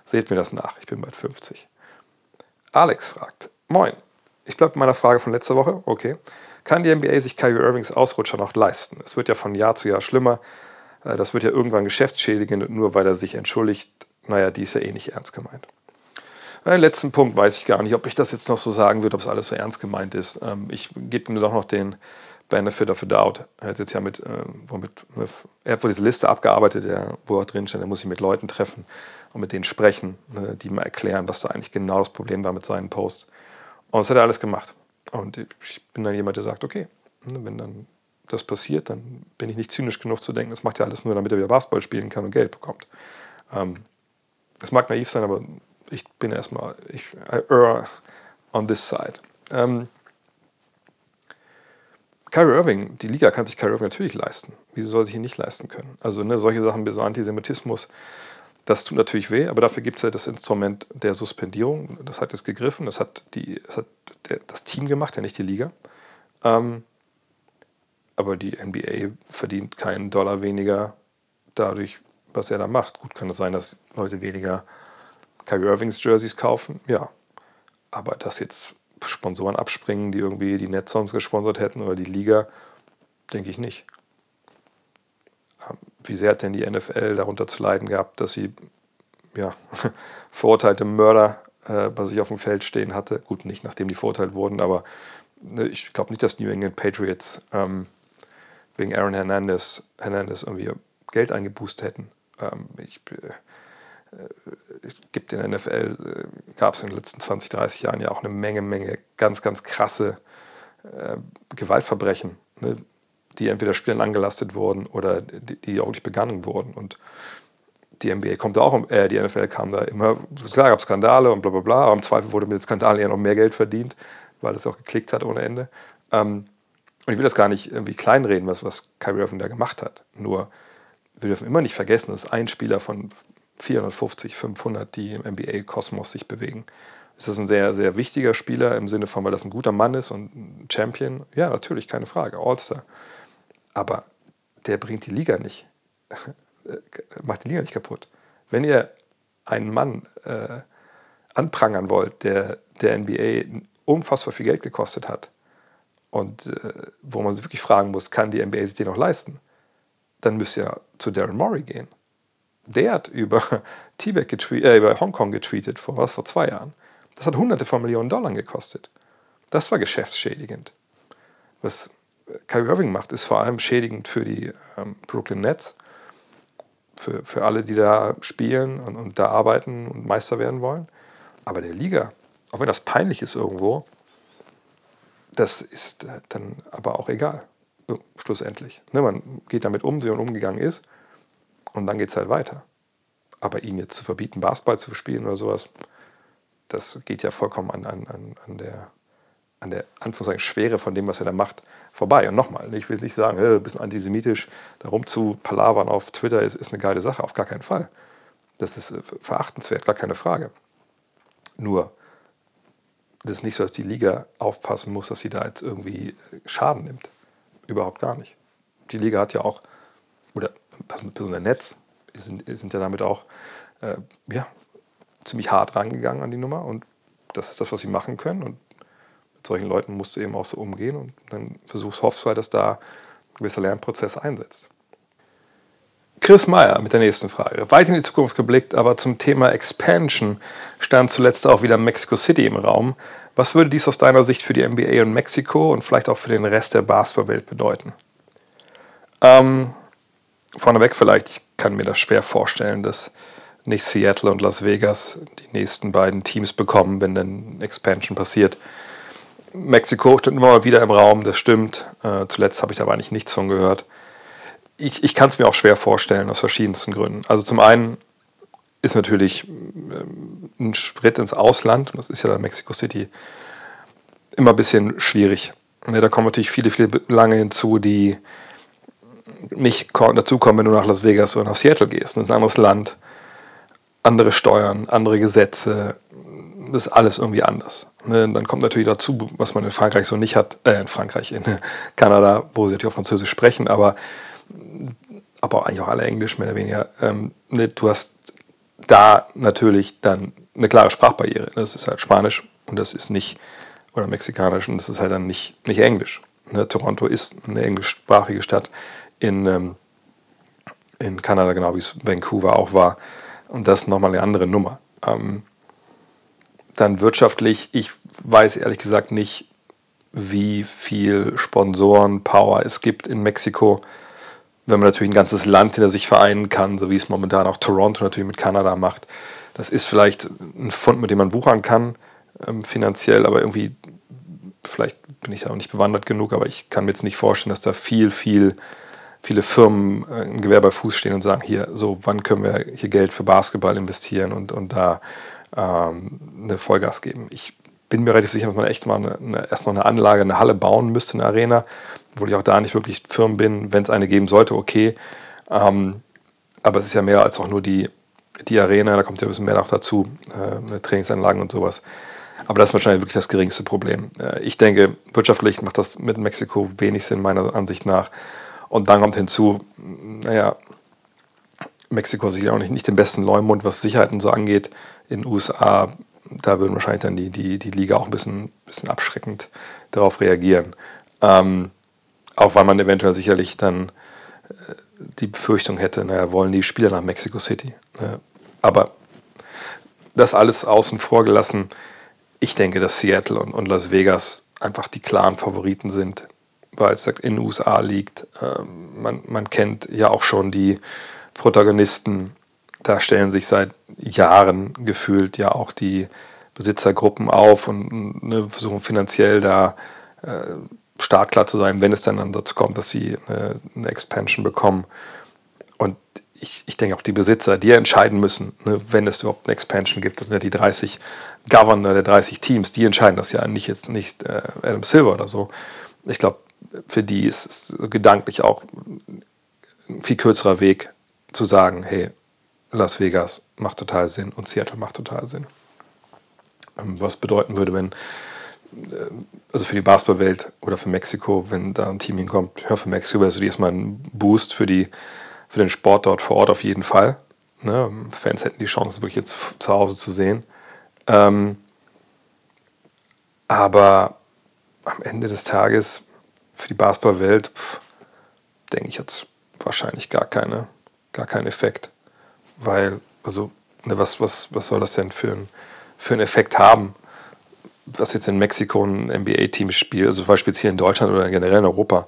Seht mir das nach, ich bin bald 50. Alex fragt, moin, ich bleibe bei meiner Frage von letzter Woche, okay. Kann die NBA sich Kyrie Irvings Ausrutscher noch leisten? Es wird ja von Jahr zu Jahr schlimmer. Äh, das wird ja irgendwann geschäftsschädigend, nur weil er sich entschuldigt. Naja, die ist ja eh nicht ernst gemeint. Den äh, letzten Punkt weiß ich gar nicht, ob ich das jetzt noch so sagen würde, ob es alles so ernst gemeint ist. Ähm, ich gebe mir doch noch den Benefit of a Doubt. Er hat jetzt ja mit, äh, womit, er hat wohl diese Liste abgearbeitet, wo er drin steht, er muss sich mit Leuten treffen und mit denen sprechen, ne, die mal erklären, was da eigentlich genau das Problem war mit seinen Posts. Und das hat er alles gemacht. Und ich bin dann jemand, der sagt, okay, ne, wenn dann das passiert, dann bin ich nicht zynisch genug zu denken, das macht ja alles nur, damit er wieder Basketball spielen kann und Geld bekommt. Ähm, das mag naiv sein, aber ich bin erstmal, ich I err on this side. Ähm, Kyrie Irving, die Liga kann sich Kyrie Irving natürlich leisten. Wieso soll sich ihn nicht leisten können? Also ne, solche Sachen wie so Antisemitismus, das tut natürlich weh, aber dafür gibt es ja das Instrument der Suspendierung. Das hat jetzt gegriffen, das hat, die, das, hat der, das Team gemacht, ja nicht die Liga. Ähm, aber die NBA verdient keinen Dollar weniger dadurch, was er da macht. Gut, kann es sein, dass Leute weniger Kyrie Irvings Jerseys kaufen? Ja. Aber dass jetzt Sponsoren abspringen, die irgendwie die Nets sonst gesponsert hätten oder die Liga, denke ich nicht. Wie sehr hat denn die NFL darunter zu leiden gehabt, dass sie ja, verurteilte Mörder äh, bei sich auf dem Feld stehen hatte? Gut, nicht nachdem die verurteilt wurden, aber ne, ich glaube nicht, dass New England Patriots ähm, wegen Aaron Hernandez, Hernandez irgendwie Geld eingeboost hätten. Ähm, ich, äh, es gibt in der NFL, äh, gab es in den letzten 20, 30 Jahren ja auch eine Menge, Menge ganz, ganz krasse äh, Gewaltverbrechen, ne, die entweder Spielern angelastet wurden oder die, die auch nicht begangen wurden. Und die NBA kommt da auch, äh, die NFL kam da immer, klar gab Skandale und bla bla bla, aber im Zweifel wurde mit den Skandalen eher noch mehr Geld verdient, weil es auch geklickt hat ohne Ende. Ähm, und ich will das gar nicht irgendwie kleinreden, was, was Kyrie Irving da gemacht hat. Nur, wir dürfen immer nicht vergessen, dass ein Spieler von 450, 500, die im NBA-Kosmos sich bewegen. Ist das ein sehr, sehr wichtiger Spieler im Sinne von, weil das ein guter Mann ist und ein Champion? Ja, natürlich, keine Frage, All-Star. Aber der bringt die Liga nicht. Macht die Liga nicht kaputt. Wenn ihr einen Mann äh, anprangern wollt, der der NBA unfassbar viel Geld gekostet hat und äh, wo man sich wirklich fragen muss, kann die NBA sich den noch leisten, dann müsst ihr zu Darren Murray gehen. Der hat über äh, über Hongkong getweetet, vor was, vor zwei Jahren. Das hat hunderte von Millionen Dollar gekostet. Das war geschäftsschädigend. Was Kyrie Irving macht, ist vor allem schädigend für die ähm, Brooklyn Nets, für, für alle, die da spielen und, und da arbeiten und Meister werden wollen. Aber der Liga, auch wenn das peinlich ist irgendwo, das ist dann aber auch egal, schlussendlich. Ne, man geht damit um, wie man umgegangen ist, und dann geht es halt weiter. Aber ihn jetzt zu verbieten, Basketball zu spielen oder sowas, das geht ja vollkommen an, an, an der, an der Anführungszeichen Schwere von dem, was er da macht, vorbei. Und nochmal, ich will nicht sagen, ein bisschen antisemitisch, darum zu palavern auf Twitter ist, ist eine geile Sache, auf gar keinen Fall. Das ist äh, verachtenswert, gar keine Frage. Nur, das ist nicht so, dass die Liga aufpassen muss, dass sie da jetzt irgendwie Schaden nimmt. Überhaupt gar nicht. Die Liga hat ja auch, oder Personen Netz sind, sind ja damit auch äh, ja, ziemlich hart rangegangen an die Nummer und das ist das, was sie machen können und mit solchen Leuten musst du eben auch so umgehen und dann versuchst, hoffst du halt, dass da ein gewisser Lernprozess einsetzt. Chris Meyer mit der nächsten Frage. Weit in die Zukunft geblickt, aber zum Thema Expansion stand zuletzt auch wieder Mexico City im Raum. Was würde dies aus deiner Sicht für die NBA und Mexiko und vielleicht auch für den Rest der Basketballwelt bedeuten? Ähm, vorneweg vielleicht, ich kann mir das schwer vorstellen, dass nicht Seattle und Las Vegas die nächsten beiden Teams bekommen, wenn dann Expansion passiert. Mexiko steht immer mal wieder im Raum, das stimmt. Äh, zuletzt habe ich da aber eigentlich nichts von gehört ich, ich kann es mir auch schwer vorstellen, aus verschiedensten Gründen. Also zum einen ist natürlich ähm, ein Schritt ins Ausland, das ist ja da Mexico City, immer ein bisschen schwierig. da kommen natürlich viele, viele Belange hinzu, die nicht dazukommen, wenn du nach Las Vegas oder nach Seattle gehst. Das ist ein anderes Land, andere Steuern, andere Gesetze, das ist alles irgendwie anders. Ne, dann kommt natürlich dazu, was man in Frankreich so nicht hat, äh, in Frankreich, in Kanada, wo sie natürlich auch Französisch sprechen, aber aber eigentlich auch alle Englisch mehr oder weniger. Ähm, ne, du hast da natürlich dann eine klare Sprachbarriere. Das ist halt Spanisch und das ist nicht, oder Mexikanisch und das ist halt dann nicht, nicht Englisch. Ne, Toronto ist eine englischsprachige Stadt in, ähm, in Kanada, genau wie es Vancouver auch war. Und das ist nochmal eine andere Nummer. Ähm, dann wirtschaftlich, ich weiß ehrlich gesagt nicht, wie viel Sponsoren-Power es gibt in Mexiko wenn man natürlich ein ganzes Land hinter sich vereinen kann, so wie es momentan auch Toronto natürlich mit Kanada macht. Das ist vielleicht ein Fund, mit dem man wuchern kann, ähm, finanziell, aber irgendwie, vielleicht bin ich da auch nicht bewandert genug, aber ich kann mir jetzt nicht vorstellen, dass da viel, viel, viele Firmen äh, ein Gewehr bei Fuß stehen und sagen, hier, so, wann können wir hier Geld für Basketball investieren und, und da ähm, eine Vollgas geben. Ich bin mir relativ sicher, dass man echt mal eine, eine, erst noch eine Anlage, eine Halle bauen müsste, eine Arena, obwohl ich auch da nicht wirklich firm bin. Wenn es eine geben sollte, okay. Ähm, aber es ist ja mehr als auch nur die, die Arena, da kommt ja ein bisschen mehr noch dazu, äh, Trainingsanlagen und sowas. Aber das ist wahrscheinlich wirklich das geringste Problem. Äh, ich denke, wirtschaftlich macht das mit Mexiko wenig Sinn, meiner Ansicht nach. Und dann kommt hinzu, naja, Mexiko sicher auch nicht, nicht den besten Leumund, was Sicherheiten so angeht. In den USA, da würden wahrscheinlich dann die, die, die Liga auch ein bisschen, bisschen abschreckend darauf reagieren. Ähm, auch weil man eventuell sicherlich dann äh, die Befürchtung hätte, naja, wollen die Spieler nach Mexico City. Ne? Aber das alles außen vor gelassen, ich denke, dass Seattle und, und Las Vegas einfach die klaren Favoriten sind, weil es in den USA liegt. Ähm, man, man kennt ja auch schon die Protagonisten. Da stellen sich seit Jahren gefühlt ja auch die Besitzergruppen auf und ne, versuchen finanziell da äh, startklar zu sein, wenn es dann, dazu kommt, dass sie eine, eine Expansion bekommen. Und ich, ich denke auch die Besitzer, die entscheiden müssen, ne, wenn es überhaupt eine Expansion gibt. Das sind ja die 30 Governor der 30 Teams, die entscheiden das ja nicht jetzt nicht äh, Adam Silver oder so. Ich glaube, für die ist es gedanklich auch ein viel kürzerer Weg zu sagen, hey, Las Vegas macht total Sinn und Seattle macht total Sinn. Ähm, was bedeuten würde, wenn, äh, also für die Basketballwelt oder für Mexiko, wenn da ein Team hinkommt, ja, für Mexiko wäre es erstmal ein Boost für, die, für den Sport dort vor Ort auf jeden Fall. Ne? Fans hätten die Chance, wirklich jetzt zu Hause zu sehen. Ähm, aber am Ende des Tages für die Basketballwelt, denke ich jetzt wahrscheinlich gar, keine, gar keinen Effekt. Weil, also, ne, was, was, was soll das denn für, ein, für einen Effekt haben? Was jetzt in Mexiko ein NBA-Team spielt, also zum Beispiel jetzt hier in Deutschland oder generell in Europa,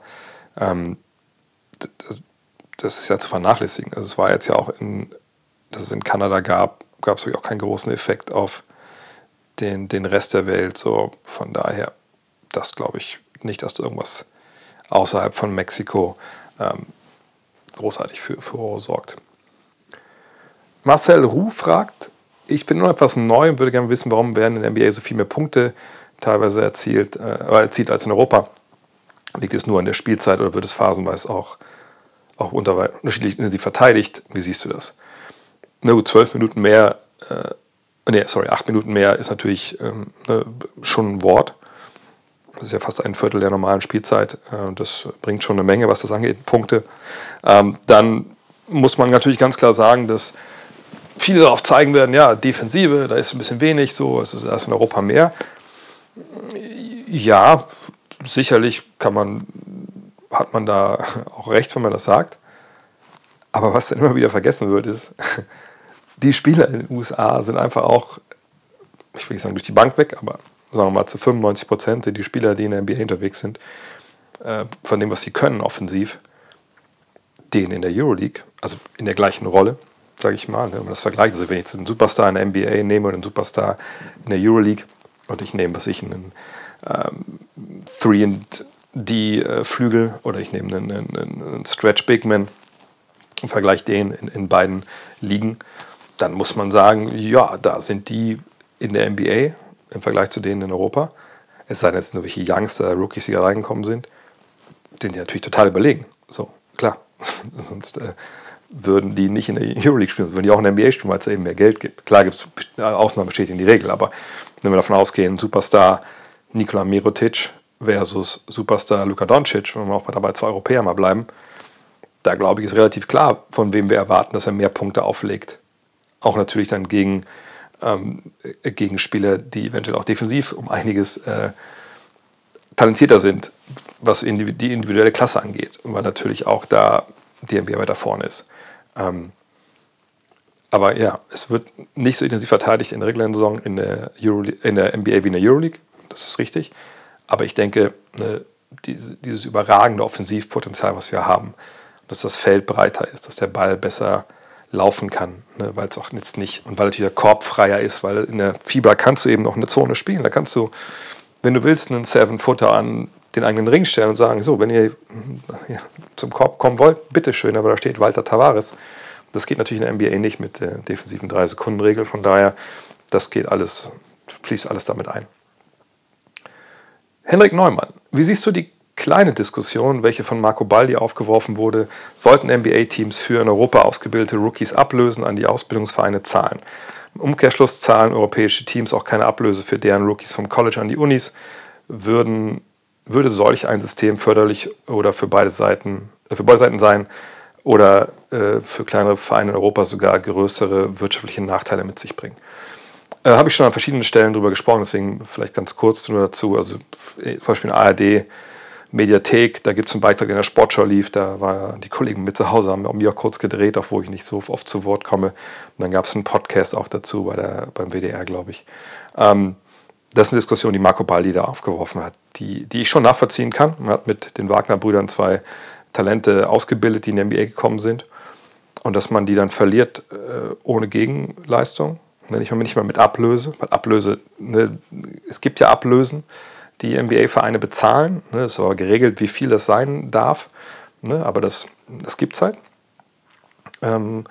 ähm, das, ist ja zu vernachlässigen. Also es war jetzt ja auch in, dass es in Kanada gab, gab es auch keinen großen Effekt auf den, den Rest der Welt. So von daher, das glaube ich nicht, dass du irgendwas außerhalb von Mexiko ähm, großartig für Furore sorgt. Marcel Ruh fragt, ich bin nur etwas neu und würde gerne wissen, warum werden in der NBA so viel mehr Punkte teilweise erzielt, äh, erzielt als in Europa. Liegt es nur an der Spielzeit oder wird es phasenweise auch, auch unterschiedlich verteidigt? Wie siehst du das? Na gut, zwölf Minuten mehr, äh, nee, sorry, acht Minuten mehr ist natürlich ähm, ne, schon ein Wort. Das ist ja fast ein Viertel der normalen Spielzeit. Äh, das bringt schon eine Menge, was das angeht, Punkte. Ähm, dann muss man natürlich ganz klar sagen, dass viele darauf zeigen werden, ja, Defensive, da ist ein bisschen wenig, so, es ist erst in Europa mehr. Ja, sicherlich kann man, hat man da auch recht, wenn man das sagt. Aber was dann immer wieder vergessen wird, ist, die Spieler in den USA sind einfach auch, ich will nicht sagen durch die Bank weg, aber sagen wir mal zu 95 Prozent die Spieler, die in der NBA unterwegs sind, äh, von dem, was sie können offensiv, den in der Euroleague, also in der gleichen Rolle, sage ich mal, ne, wenn man das vergleicht, also wenn ich jetzt einen Superstar in der NBA nehme oder einen Superstar in der Euroleague und ich nehme, was ich, einen ähm, 3D-Flügel äh, oder ich nehme einen, einen, einen Stretch Bigman und vergleiche den in, in beiden Ligen, dann muss man sagen, ja, da sind die in der NBA im Vergleich zu denen in Europa, es sei denn, es sind nur welche Youngster, Rookies, die da reingekommen sind, sind die natürlich total überlegen. So, klar. Sonst äh, würden die nicht in der Euroleague spielen, würden die auch in der NBA spielen, weil es eben mehr Geld gibt. Klar gibt es Ausnahmen bestätigen die Regel, aber wenn wir davon ausgehen, Superstar Nikola Mirotic versus Superstar Luka Doncic, wenn wir auch dabei zwei Europäer mal bleiben, da glaube ich, ist relativ klar, von wem wir erwarten, dass er mehr Punkte auflegt. Auch natürlich dann gegen ähm, gegen Spieler, die eventuell auch defensiv um einiges äh, talentierter sind, was die individuelle Klasse angeht, weil natürlich auch da die NBA weiter vorne ist. Ähm, aber ja, es wird nicht so intensiv verteidigt in der regulären Saison in der, in der NBA wie in der Euroleague, das ist richtig. Aber ich denke, ne, diese, dieses überragende Offensivpotenzial, was wir haben, dass das Feld breiter ist, dass der Ball besser laufen kann, ne, weil es auch jetzt nicht und weil natürlich der Korb freier ist, weil in der Fieber kannst du eben noch eine Zone spielen. Da kannst du, wenn du willst, einen Seven-Footer an den eigenen Ring stellen und sagen, so, wenn ihr zum Korb kommen wollt, bitteschön, aber da steht Walter Tavares. Das geht natürlich in der NBA nicht mit der defensiven 3-Sekunden-Regel, von daher, das geht alles, fließt alles damit ein. Henrik Neumann, wie siehst du die kleine Diskussion, welche von Marco Baldi aufgeworfen wurde, sollten NBA-Teams für in Europa ausgebildete Rookies Ablösen an die Ausbildungsvereine zahlen. Im Umkehrschluss zahlen europäische Teams auch keine Ablöse für deren Rookies vom College an die Unis. Würden, würde solch ein System förderlich oder für beide Seiten, äh, für beide Seiten sein oder äh, für kleinere Vereine in Europa sogar größere wirtschaftliche Nachteile mit sich bringen? Äh, Habe ich schon an verschiedenen Stellen darüber gesprochen, deswegen vielleicht ganz kurz nur dazu. Also zum Beispiel in ARD Mediathek, da gibt es einen Beitrag, der in der Sportschau lief, da war die Kollegen mit zu Hause, haben auch kurz gedreht, auch wo ich nicht so oft zu Wort komme. Und dann gab es einen Podcast auch dazu bei der, beim WDR, glaube ich. Ähm, das ist eine Diskussion, die Marco Baldi da aufgeworfen hat, die, die ich schon nachvollziehen kann. Man hat mit den Wagner-Brüdern zwei Talente ausgebildet, die in die NBA gekommen sind. Und dass man die dann verliert äh, ohne Gegenleistung, ne, nicht, mal, nicht mal mit Ablöse, weil Ablöse, ne, es gibt ja Ablösen, die NBA-Vereine bezahlen. Ne, ist aber geregelt, wie viel das sein darf. Ne, aber das, das gibt es halt. Ähm,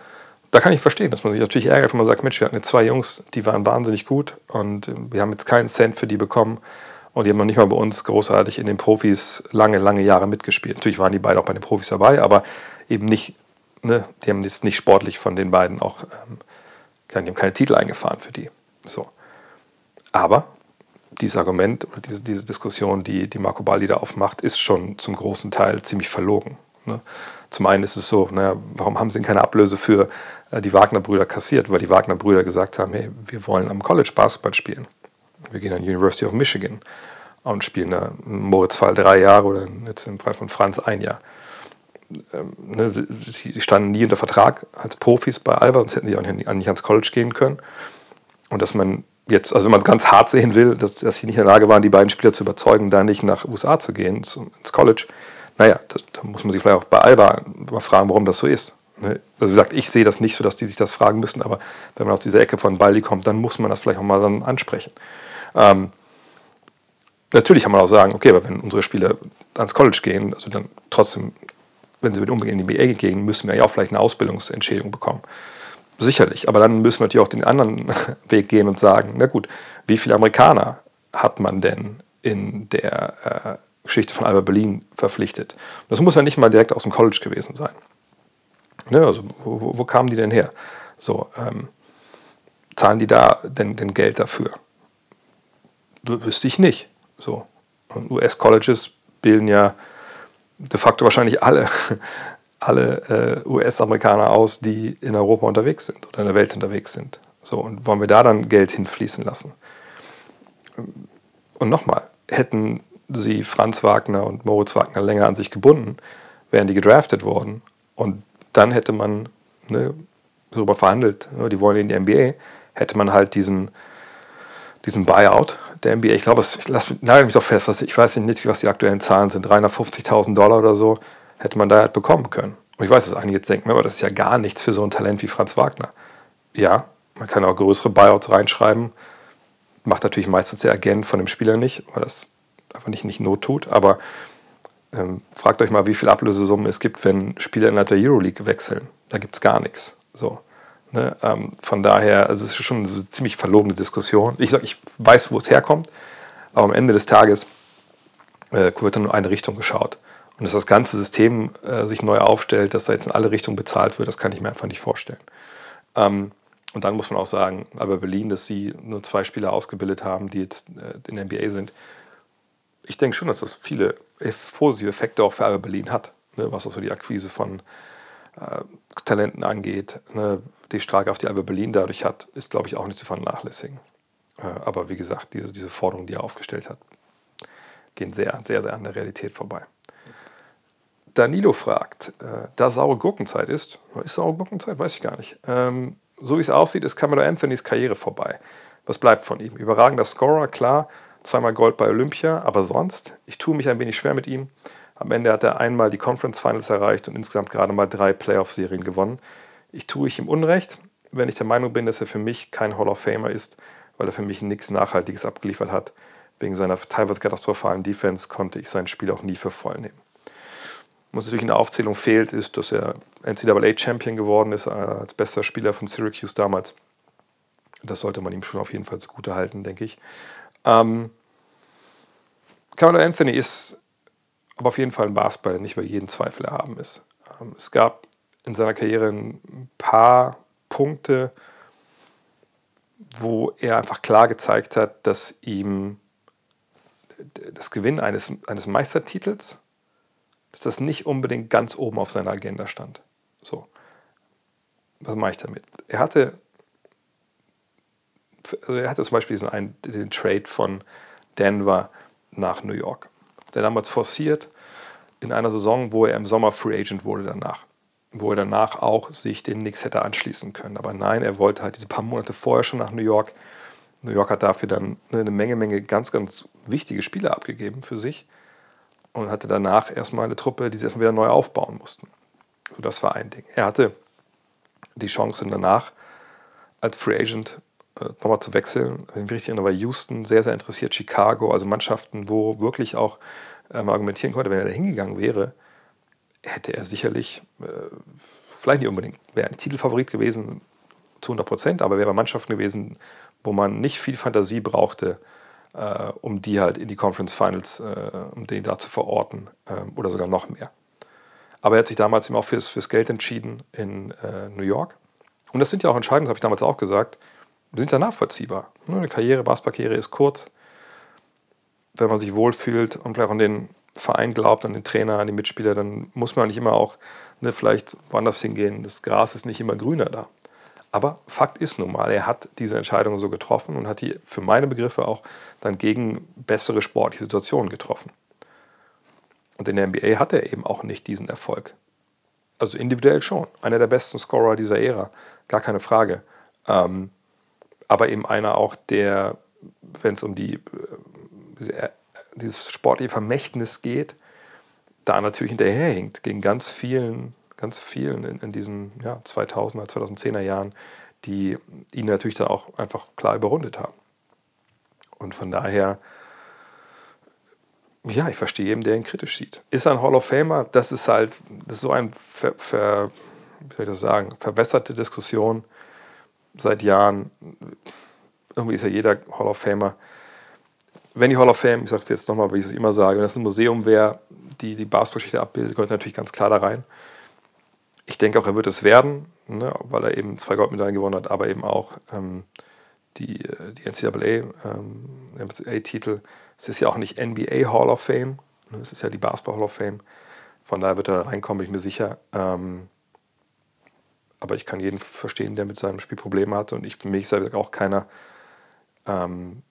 da kann ich verstehen, dass man sich natürlich ärgert, wenn man sagt, Mensch, wir hatten jetzt zwei Jungs, die waren wahnsinnig gut und äh, wir haben jetzt keinen Cent für die bekommen und die haben noch nicht mal bei uns großartig in den Profis lange, lange Jahre mitgespielt. Natürlich waren die beiden auch bei den Profis dabei, aber eben nicht, ne, die haben jetzt nicht sportlich von den beiden auch, ähm, die haben keine Titel eingefahren für die. So. Aber dieses Argument oder diese, diese Diskussion, die, die Marco Baldi da aufmacht, ist schon zum großen Teil ziemlich verlogen. Ne? Zum einen ist es so, naja, warum haben sie denn keine Ablöse für äh, die Wagner-Brüder kassiert? Weil die Wagner-Brüder gesagt haben, hey, wir wollen am College Basketball spielen. Wir gehen an die University of Michigan und spielen da Moritz Fall drei Jahre oder jetzt im Fall von Franz ein Jahr. Ähm, ne, sie standen nie unter Vertrag als Profis bei Alba, sonst hätten sie auch nicht ans College gehen können. Und dass man jetzt, also wenn man es ganz hart sehen will, dass, dass sie nicht in der Lage waren, die beiden Spieler zu überzeugen, da nicht nach USA zu gehen, zum, ins College, naja, das, da muss man sich vielleicht auch bei Alba mal fragen, warum das so ist. Ne? Also wie gesagt, ich sehe das nicht so, dass die sich das fragen müssen, aber wenn man aus dieser Ecke von Baldi kommt, dann muss man das vielleicht auch mal dann ansprechen. Ähm, natürlich kann man auch sagen, okay, aber wenn unsere Spieler ans College gehen, also dann trotzdem, wenn sie mit unbedingt in die BA gehen, müssen wir ja auch vielleicht eine Ausbildungsentschädigung bekommen. Sicherlich, aber dann müssen wir natürlich auch den anderen Weg gehen und sagen, na gut, wie viele Amerikaner hat man denn in der äh, Geschichte von Alba Berlin verpflichtet? Das muss ja nicht mal direkt aus dem College gewesen sein. Ne, also wo, wo, kamen die denn her? So, ähm, zahlen die da denn, denn Geld dafür? Wüsste ich nicht. So. US-Colleges bilden ja de facto wahrscheinlich alle, alle äh, US-Amerikaner aus, die in Europa unterwegs sind oder in der Welt unterwegs sind. So, und wollen wir da dann Geld hinfließen lassen? Und nochmal, hätten sie Franz Wagner und Moritz Wagner länger an sich gebunden, wären die gedraftet worden. Und dann hätte man ne, darüber verhandelt, ne, die wollen in die NBA, hätte man halt diesen, diesen Buyout der NBA, ich glaube, ich lass, nagel mich doch fest, was, ich weiß nicht, was die aktuellen Zahlen sind, 350.000 Dollar oder so, hätte man da halt bekommen können. Und ich weiß, dass einige jetzt denken, aber das ist ja gar nichts für so ein Talent wie Franz Wagner. Ja, man kann auch größere Buyouts reinschreiben. Macht natürlich meistens der Agent von dem Spieler nicht, weil das einfach nicht, nicht Not tut. Aber ähm, fragt euch mal, wie viel Ablösesummen es gibt, wenn Spieler innerhalb der Euroleague wechseln. Da gibt es gar nichts. So. Ne? Ähm, von daher, also es ist schon eine ziemlich verlogene Diskussion. Ich sage, ich weiß, wo es herkommt, aber am Ende des Tages äh, wird dann nur eine Richtung geschaut. Und dass das ganze System äh, sich neu aufstellt, dass da jetzt in alle Richtungen bezahlt wird, das kann ich mir einfach nicht vorstellen. Ähm, und dann muss man auch sagen, aber Berlin, dass sie nur zwei Spieler ausgebildet haben, die jetzt äh, in der NBA sind. Ich denke schon, dass das viele positive Effekte auch für Alba Berlin hat, ne, was auch so die Akquise von äh, Talenten angeht, ne, die Strahlkraft, auf die Alba Berlin dadurch hat, ist, glaube ich, auch nicht zu vernachlässigen. Äh, aber wie gesagt, diese, diese Forderungen, die er aufgestellt hat, gehen sehr, sehr, sehr an der Realität vorbei. Danilo fragt, äh, da saure Gurkenzeit ist, ist saure Gurkenzeit? Weiß ich gar nicht. Ähm, so wie es aussieht, ist Camelo Anthonys Karriere vorbei. Was bleibt von ihm? Überragender Scorer, klar, zweimal Gold bei Olympia, aber sonst, ich tue mich ein wenig schwer mit ihm. Am Ende hat er einmal die Conference Finals erreicht und insgesamt gerade mal drei Playoff-Serien gewonnen. Ich tue ich ihm Unrecht, wenn ich der Meinung bin, dass er für mich kein Hall of Famer ist, weil er für mich nichts Nachhaltiges abgeliefert hat. Wegen seiner teilweise katastrophalen Defense konnte ich sein Spiel auch nie für voll nehmen. Was natürlich in der Aufzählung fehlt, ist, dass er NCAA-Champion geworden ist, äh, als bester Spieler von Syracuse damals. Das sollte man ihm schon auf jeden Fall zugute halten, denke ich. Ähm, Carmelo Anthony ist aber auf jeden Fall ein Basketball, der nicht über jeden Zweifel erhaben ist. Ähm, es gab in seiner Karriere ein paar Punkte, wo er einfach klar gezeigt hat, dass ihm das Gewinnen eines, eines Meistertitels, dass das nicht unbedingt ganz oben auf seiner Agenda stand. So, was mache ich damit? Er hatte, also er hatte zum Beispiel diesen, einen, diesen Trade von Denver nach New York der damals forciert in einer Saison, wo er im Sommer Free Agent wurde danach. Wo er danach auch sich den Knicks hätte anschließen können. Aber nein, er wollte halt diese paar Monate vorher schon nach New York. New York hat dafür dann eine Menge, Menge ganz, ganz wichtige Spieler abgegeben für sich und hatte danach erstmal eine Truppe, die sie erstmal wieder neu aufbauen mussten. So, das war ein Ding. Er hatte die Chance danach als Free Agent äh, nochmal zu wechseln. Wenn ich mich richtig erinnere, war Houston sehr, sehr interessiert, Chicago, also Mannschaften, wo wirklich auch ähm, argumentieren konnte, wenn er da hingegangen wäre, hätte er sicherlich äh, vielleicht nicht unbedingt, wäre ein Titelfavorit gewesen zu 100 Prozent, aber wäre Mannschaften gewesen, wo man nicht viel Fantasie brauchte, äh, um die halt in die Conference Finals, äh, um den da zu verorten äh, oder sogar noch mehr. Aber er hat sich damals eben auch fürs, fürs Geld entschieden in äh, New York. Und das sind ja auch Entscheidungen, das habe ich damals auch gesagt, sind ja nachvollziehbar. Ne, eine Karriere, Basketballkarriere ist kurz. Wenn man sich wohlfühlt und vielleicht an den Verein glaubt, an den Trainer, an die Mitspieler, dann muss man nicht immer auch ne, vielleicht woanders hingehen. Das Gras ist nicht immer grüner da. Aber Fakt ist nun mal, er hat diese Entscheidung so getroffen und hat die für meine Begriffe auch dann gegen bessere sportliche Situationen getroffen. Und in der NBA hat er eben auch nicht diesen Erfolg. Also individuell schon. Einer der besten Scorer dieser Ära, gar keine Frage. Ähm, aber eben einer auch, der, wenn es um die, äh, dieses sportliche Vermächtnis geht, da natürlich hinterherhinkt gegen ganz vielen ganz vielen in, in diesen ja, 2000er, 2010er Jahren, die ihn natürlich da auch einfach klar überrundet haben. Und von daher, ja, ich verstehe jeden, der ihn kritisch sieht. Ist er ein Hall of Famer? Das ist halt, das ist so eine ver, ver, wie soll ich das sagen, verwässerte Diskussion seit Jahren. Irgendwie ist ja jeder Hall of Famer. Wenn die Hall of Fame, ich sage es jetzt nochmal, wie ich es immer sage, wenn das ein Museum wäre, die die Basketballgeschichte abbildet, gehört natürlich ganz klar da rein. Ich denke auch, er wird es werden, ne, weil er eben zwei Goldmedaillen gewonnen hat, aber eben auch ähm, die, äh, die NCAA-Titel. Ähm, es ist ja auch nicht NBA Hall of Fame, ne, es ist ja die Basketball Hall of Fame. Von daher wird er da reinkommen, bin ich mir sicher. Ähm, aber ich kann jeden verstehen, der mit seinem Spiel Probleme hatte. Und ich für mich selber auch keiner. Ähm,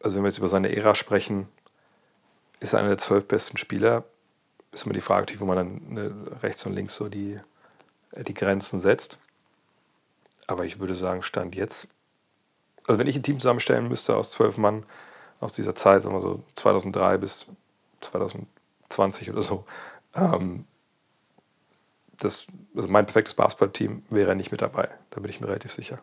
also, wenn wir jetzt über seine Ära sprechen, ist er einer der zwölf besten Spieler ist immer die Frage, wo man dann ne, rechts und links so die, äh, die Grenzen setzt. Aber ich würde sagen, Stand jetzt. Also wenn ich ein Team zusammenstellen müsste aus zwölf Mann aus dieser Zeit, sagen wir so 2003 bis 2020 oder so, ähm, das, also mein perfektes Basketballteam wäre nicht mit dabei. Da bin ich mir relativ sicher.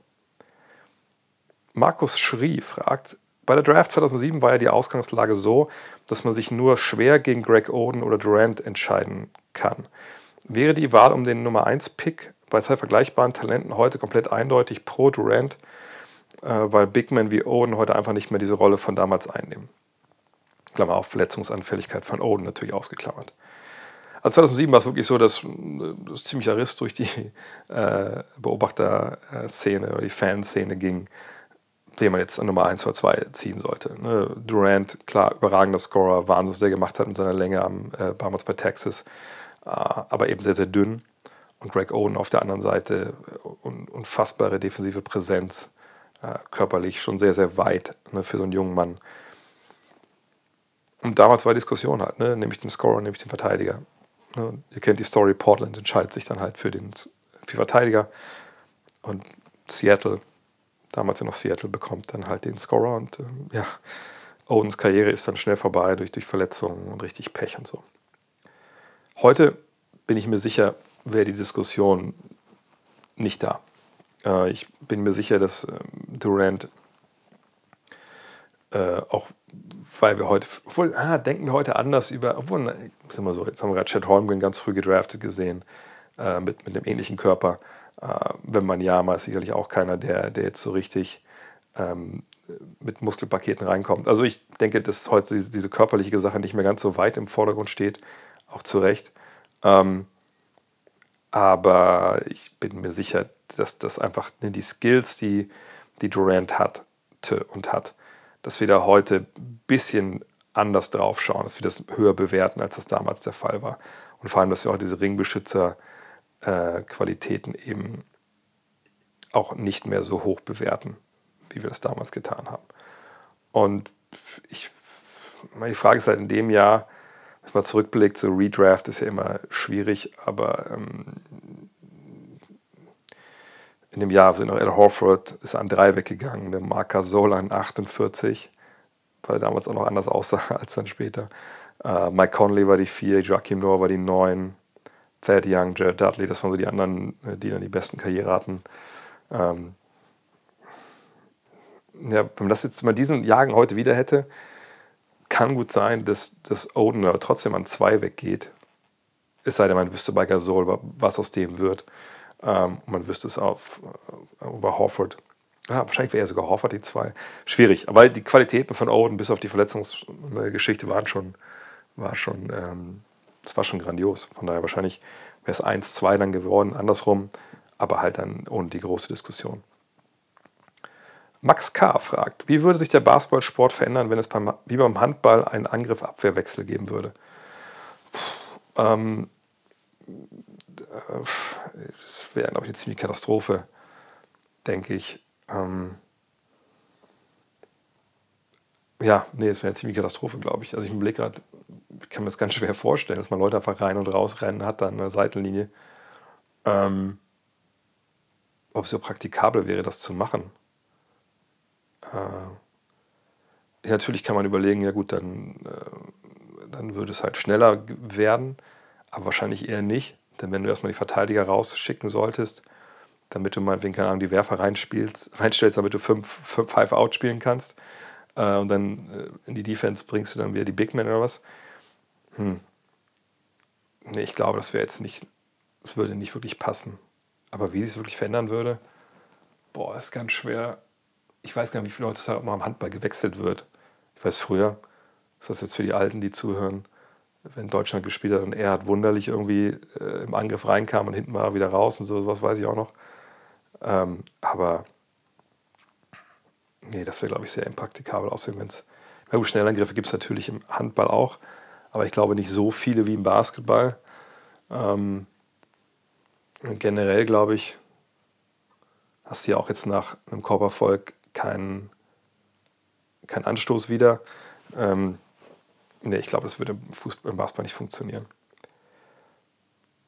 Markus Schrie fragt, bei der Draft 2007 war ja die Ausgangslage so, dass man sich nur schwer gegen Greg Oden oder Durant entscheiden kann. Wäre die Wahl um den Nummer 1 Pick bei zwei vergleichbaren Talenten heute komplett eindeutig pro Durant, äh, weil Big Men wie Oden heute einfach nicht mehr diese Rolle von damals einnehmen. Klammer auf, Verletzungsanfälligkeit von Oden natürlich ausgeklammert. Also 2007 war es wirklich so, dass das ziemlicher Riss durch die äh, Beobachterszene oder die Fanszene ging wen man jetzt an Nummer 1 oder 2 ziehen sollte. Ne? Durant, klar, überragender Scorer, Wahnsinn, was der gemacht hat mit seiner Länge am äh, damals bei Texas, äh, aber eben sehr, sehr dünn. Und Greg Oden auf der anderen Seite, äh, un unfassbare defensive Präsenz, äh, körperlich schon sehr, sehr weit ne, für so einen jungen Mann. Und damals war die Diskussion halt, ne? nehme ich den Scorer, nehme ich den Verteidiger. Ne? Ihr kennt die Story, Portland entscheidet sich dann halt für den für Verteidiger und Seattle damals ja noch Seattle, bekommt dann halt den Scorer und ähm, ja, Owens Karriere ist dann schnell vorbei durch, durch Verletzungen und richtig Pech und so. Heute bin ich mir sicher, wäre die Diskussion nicht da. Äh, ich bin mir sicher, dass äh, Durant äh, auch weil wir heute, obwohl, ah, denken wir heute anders über, obwohl, sind wir so, jetzt haben wir gerade Chad Holmgren ganz früh gedraftet gesehen, äh, mit, mit einem ähnlichen Körper. Äh, wenn man Yama ist sicherlich auch keiner, der, der jetzt so richtig ähm, mit Muskelpaketen reinkommt. Also ich denke, dass heute diese, diese, körperliche Sache nicht mehr ganz so weit im Vordergrund steht, auch zu Recht. Ähm, aber ich bin mir sicher, dass das einfach ne, die Skills, die, die Durant hatte und hat, dass wir da heute ein bisschen anders drauf schauen, dass wir das höher bewerten, als das damals der Fall war. Und vor allem, dass wir auch diese Ringbeschützer äh, Qualitäten eben auch nicht mehr so hoch bewerten, wie wir das damals getan haben. Und ich, die Frage ist halt in dem Jahr, wenn man zurückblickt, so Redraft ist ja immer schwierig, aber ähm, in dem Jahr sind noch Al Horford ist an drei weggegangen, der Marc Gasol an 48, weil er damals auch noch anders aussah als dann später. Äh, Mike Conley war die vier, Joachim Noah war die neun, Thad Young, Jared Dudley, das waren so die anderen, äh, die dann die besten Karriere hatten. Ähm, ja, wenn man das jetzt mal diesen Jagen heute wieder hätte, kann gut sein, dass, dass Oden aber trotzdem an zwei weggeht. Es sei denn, man wüsste bei Gasol, was aus dem wird. Ähm, man wüsste es auf, äh, über Horford. Ja, wahrscheinlich wäre er sogar Horford die zwei. Schwierig. Aber die Qualitäten von Oden bis auf die Verletzungsgeschichte waren schon, war schon, ähm, das war schon grandios. Von daher wahrscheinlich wäre es 1-2 dann geworden, andersrum, aber halt dann ohne die große Diskussion. Max K. fragt, wie würde sich der Basketballsport verändern, wenn es beim, wie beim Handball einen Angriff-Abwehrwechsel geben würde? Puh, ähm, das wäre, glaube ich, eine ziemliche Katastrophe, denke ich. Ähm, ja, nee, es wäre eine ziemliche Katastrophe, glaube ich. Also ich Blick gerade, kann mir das ganz schwer vorstellen, dass man Leute einfach rein und raus rennen hat, dann an der Seitenlinie. Ähm, ob es so praktikabel wäre, das zu machen. Äh, natürlich kann man überlegen, ja gut, dann, äh, dann würde es halt schneller werden, aber wahrscheinlich eher nicht. Denn wenn du erstmal die Verteidiger rausschicken solltest, damit du meinetwegen, keine Ahnung, die Werfer reinspielst, reinstellst, damit du 5 Out spielen kannst äh, und dann äh, in die Defense bringst du dann wieder die Big Men oder was. Hm. Nee, ich glaube, das wäre jetzt nicht, das würde nicht wirklich passen. Aber wie sich es wirklich verändern würde, boah, ist ganz schwer ich weiß gar nicht, wie viele Leute mal am Handball gewechselt wird. Ich weiß früher, das ist jetzt für die Alten, die zuhören, wenn Deutschland gespielt hat und er hat wunderlich irgendwie äh, im Angriff reinkam und hinten war er wieder raus und so, sowas weiß ich auch noch. Ähm, aber nee, das wäre, glaube ich, sehr impraktikabel aussehen, wenn es. Ja, gut, Schnellangriffe gibt es natürlich im Handball auch, aber ich glaube nicht so viele wie im Basketball. Ähm, generell glaube ich, hast du ja auch jetzt nach einem Korberfolg kein, kein Anstoß wieder. Ähm, nee, ich glaube, das würde im, Fußball, im Basketball nicht funktionieren.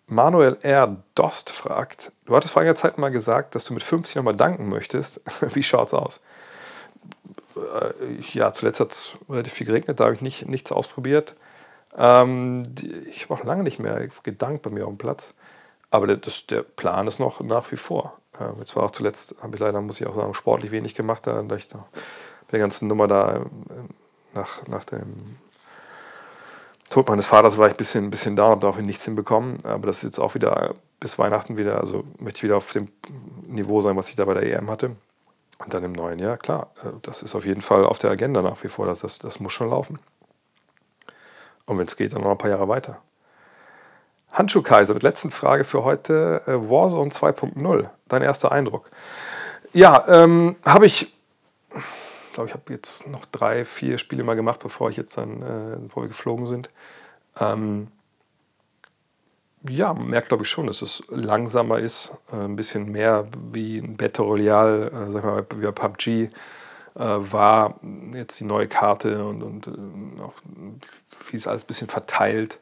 Manuel R. Dost fragt, du hattest vor einiger Zeit mal gesagt, dass du mit 50 nochmal danken möchtest. Wie schaut's aus? Äh, ja, zuletzt hat es relativ viel geregnet, da habe ich nicht, nichts ausprobiert. Ähm, ich habe auch lange nicht mehr gedankt bei mir auf dem Platz. Aber der, das, der Plan ist noch nach wie vor. Äh, jetzt war auch zuletzt, habe ich leider, muss ich auch sagen, sportlich wenig gemacht, da, da ich da der ganzen Nummer da äh, nach, nach dem Tod meines Vaters war ich ein bisschen, ein bisschen da und habe nichts hinbekommen. Aber das ist jetzt auch wieder bis Weihnachten wieder, also möchte ich wieder auf dem Niveau sein, was ich da bei der EM hatte. Und dann im neuen Jahr, klar, äh, das ist auf jeden Fall auf der Agenda nach wie vor, das, das, das muss schon laufen. Und wenn es geht, dann noch ein paar Jahre weiter. Handschuhkaiser mit letzten Frage für heute. Äh, Warzone 2.0. Dein erster Eindruck? Ja, ähm, habe ich, ich glaube, ich habe jetzt noch drei, vier Spiele mal gemacht, bevor ich jetzt dann, äh, bevor wir geflogen sind. Ähm, ja, man merkt, glaube ich, schon, dass es langsamer ist, äh, ein bisschen mehr wie ein Battle Royale, äh, sag mal, wie bei PUBG äh, war jetzt die neue Karte und, und äh, auch wie es alles ein bisschen verteilt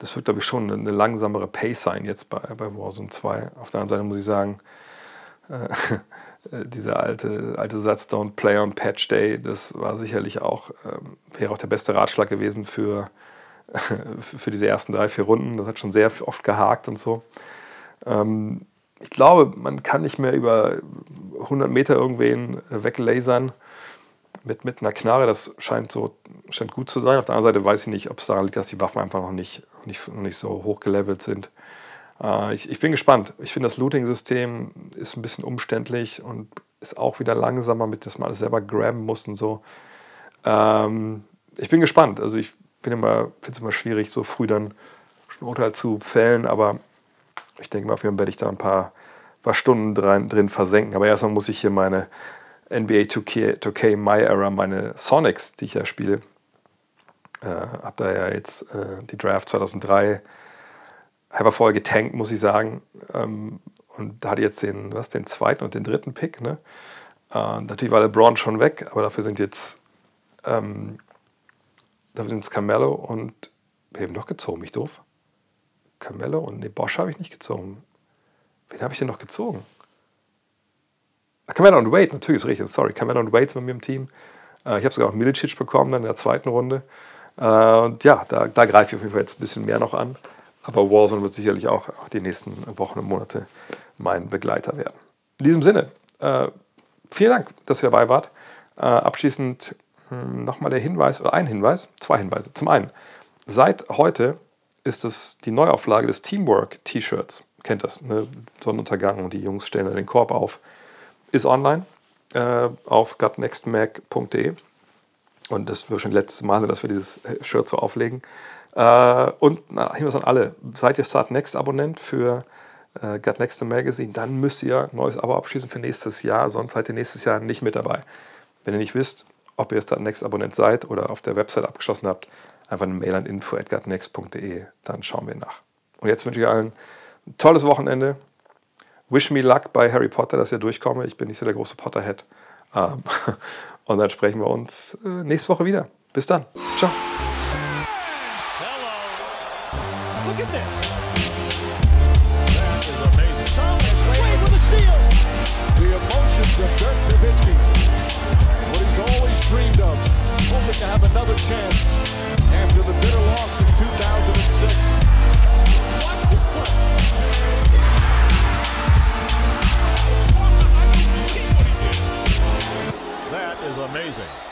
das wird, glaube ich, schon eine, langsamere Pace sein jetzt bei, bei Warzone 2. Auf der anderen Seite muss ich sagen, äh, dieser alte, alte Satz Don't Play on Patch Day, das war sicherlich auch, ähm, wäre auch der beste Ratschlag gewesen für, für diese ersten drei, vier Runden. Das hat schon sehr oft gehakt und so. Ähm, ich glaube, man kann nicht mehr über 100 Meter irgendwen weglasern mit, mit einer Knarre. Das scheint so scheint gut zu sein. Auf der anderen Seite weiß ich nicht, ob es daran liegt, dass die Waffen einfach noch nicht, nicht, noch nicht so hoch gelevelt sind. Äh, ich, ich bin gespannt. Ich finde, das Looting-System ist ein bisschen umständlich und ist auch wieder langsamer, mit dass man alles selber graben muss und so. Ähm, ich bin gespannt. Also ich bin immer, finde es immer schwierig, so früh dann ein Urteil zu fällen, aber ich denke mal, auf jeden Fall werde ich da ein paar, paar Stunden drin, drin versenken. Aber erstmal muss ich hier meine NBA 2K, 2K My Era, meine Sonics, die ich ja spiele, äh, habe da ja jetzt äh, die Draft 2003 halber voll getankt, muss ich sagen. Ähm, und da hatte jetzt den, was, den zweiten und den dritten Pick. Ne? Äh, natürlich war LeBron schon weg, aber dafür sind jetzt ähm, sind es Carmelo und wir haben doch gezogen, mich doof. Carmelo und ne, Bosch habe ich nicht gezogen. Wen habe ich denn noch gezogen? Ah, Carmelo und Wade, natürlich ist richtig, sorry. Carmelo und Wade sind bei mir im Team. Äh, ich habe sogar auch Milicic bekommen dann in der zweiten Runde. Äh, und ja, da, da greife ich auf jeden Fall jetzt ein bisschen mehr noch an. Aber Warzone wird sicherlich auch, auch die nächsten Wochen und Monate mein Begleiter werden. In diesem Sinne, äh, vielen Dank, dass ihr dabei wart. Äh, abschließend nochmal der Hinweis, oder ein Hinweis, zwei Hinweise. Zum einen, seit heute ist es die Neuauflage des Teamwork-T-Shirts. Kennt das, ne? Sonnenuntergang und die Jungs stellen da den Korb auf. Ist online äh, auf gotnextmac.de. Und das wird schon letzte Mal, dass wir dieses Shirt so auflegen. Äh, und na, Hinweis an alle: Seid ihr Start Next Abonnent für äh, Got Next Magazine, dann müsst ihr ein neues Abo abschließen für nächstes Jahr, sonst seid ihr nächstes Jahr nicht mit dabei. Wenn ihr nicht wisst, ob ihr Start Next Abonnent seid oder auf der Website abgeschlossen habt, einfach eine Mail an info.gutnext.de, dann schauen wir nach. Und jetzt wünsche ich allen ein tolles Wochenende. Wish me luck bei Harry Potter, dass ihr durchkomme. Ich bin nicht so der große Potterhead. Ähm, und dann sprechen wir uns äh, nächste Woche wieder. Bis dann. Ciao. is amazing.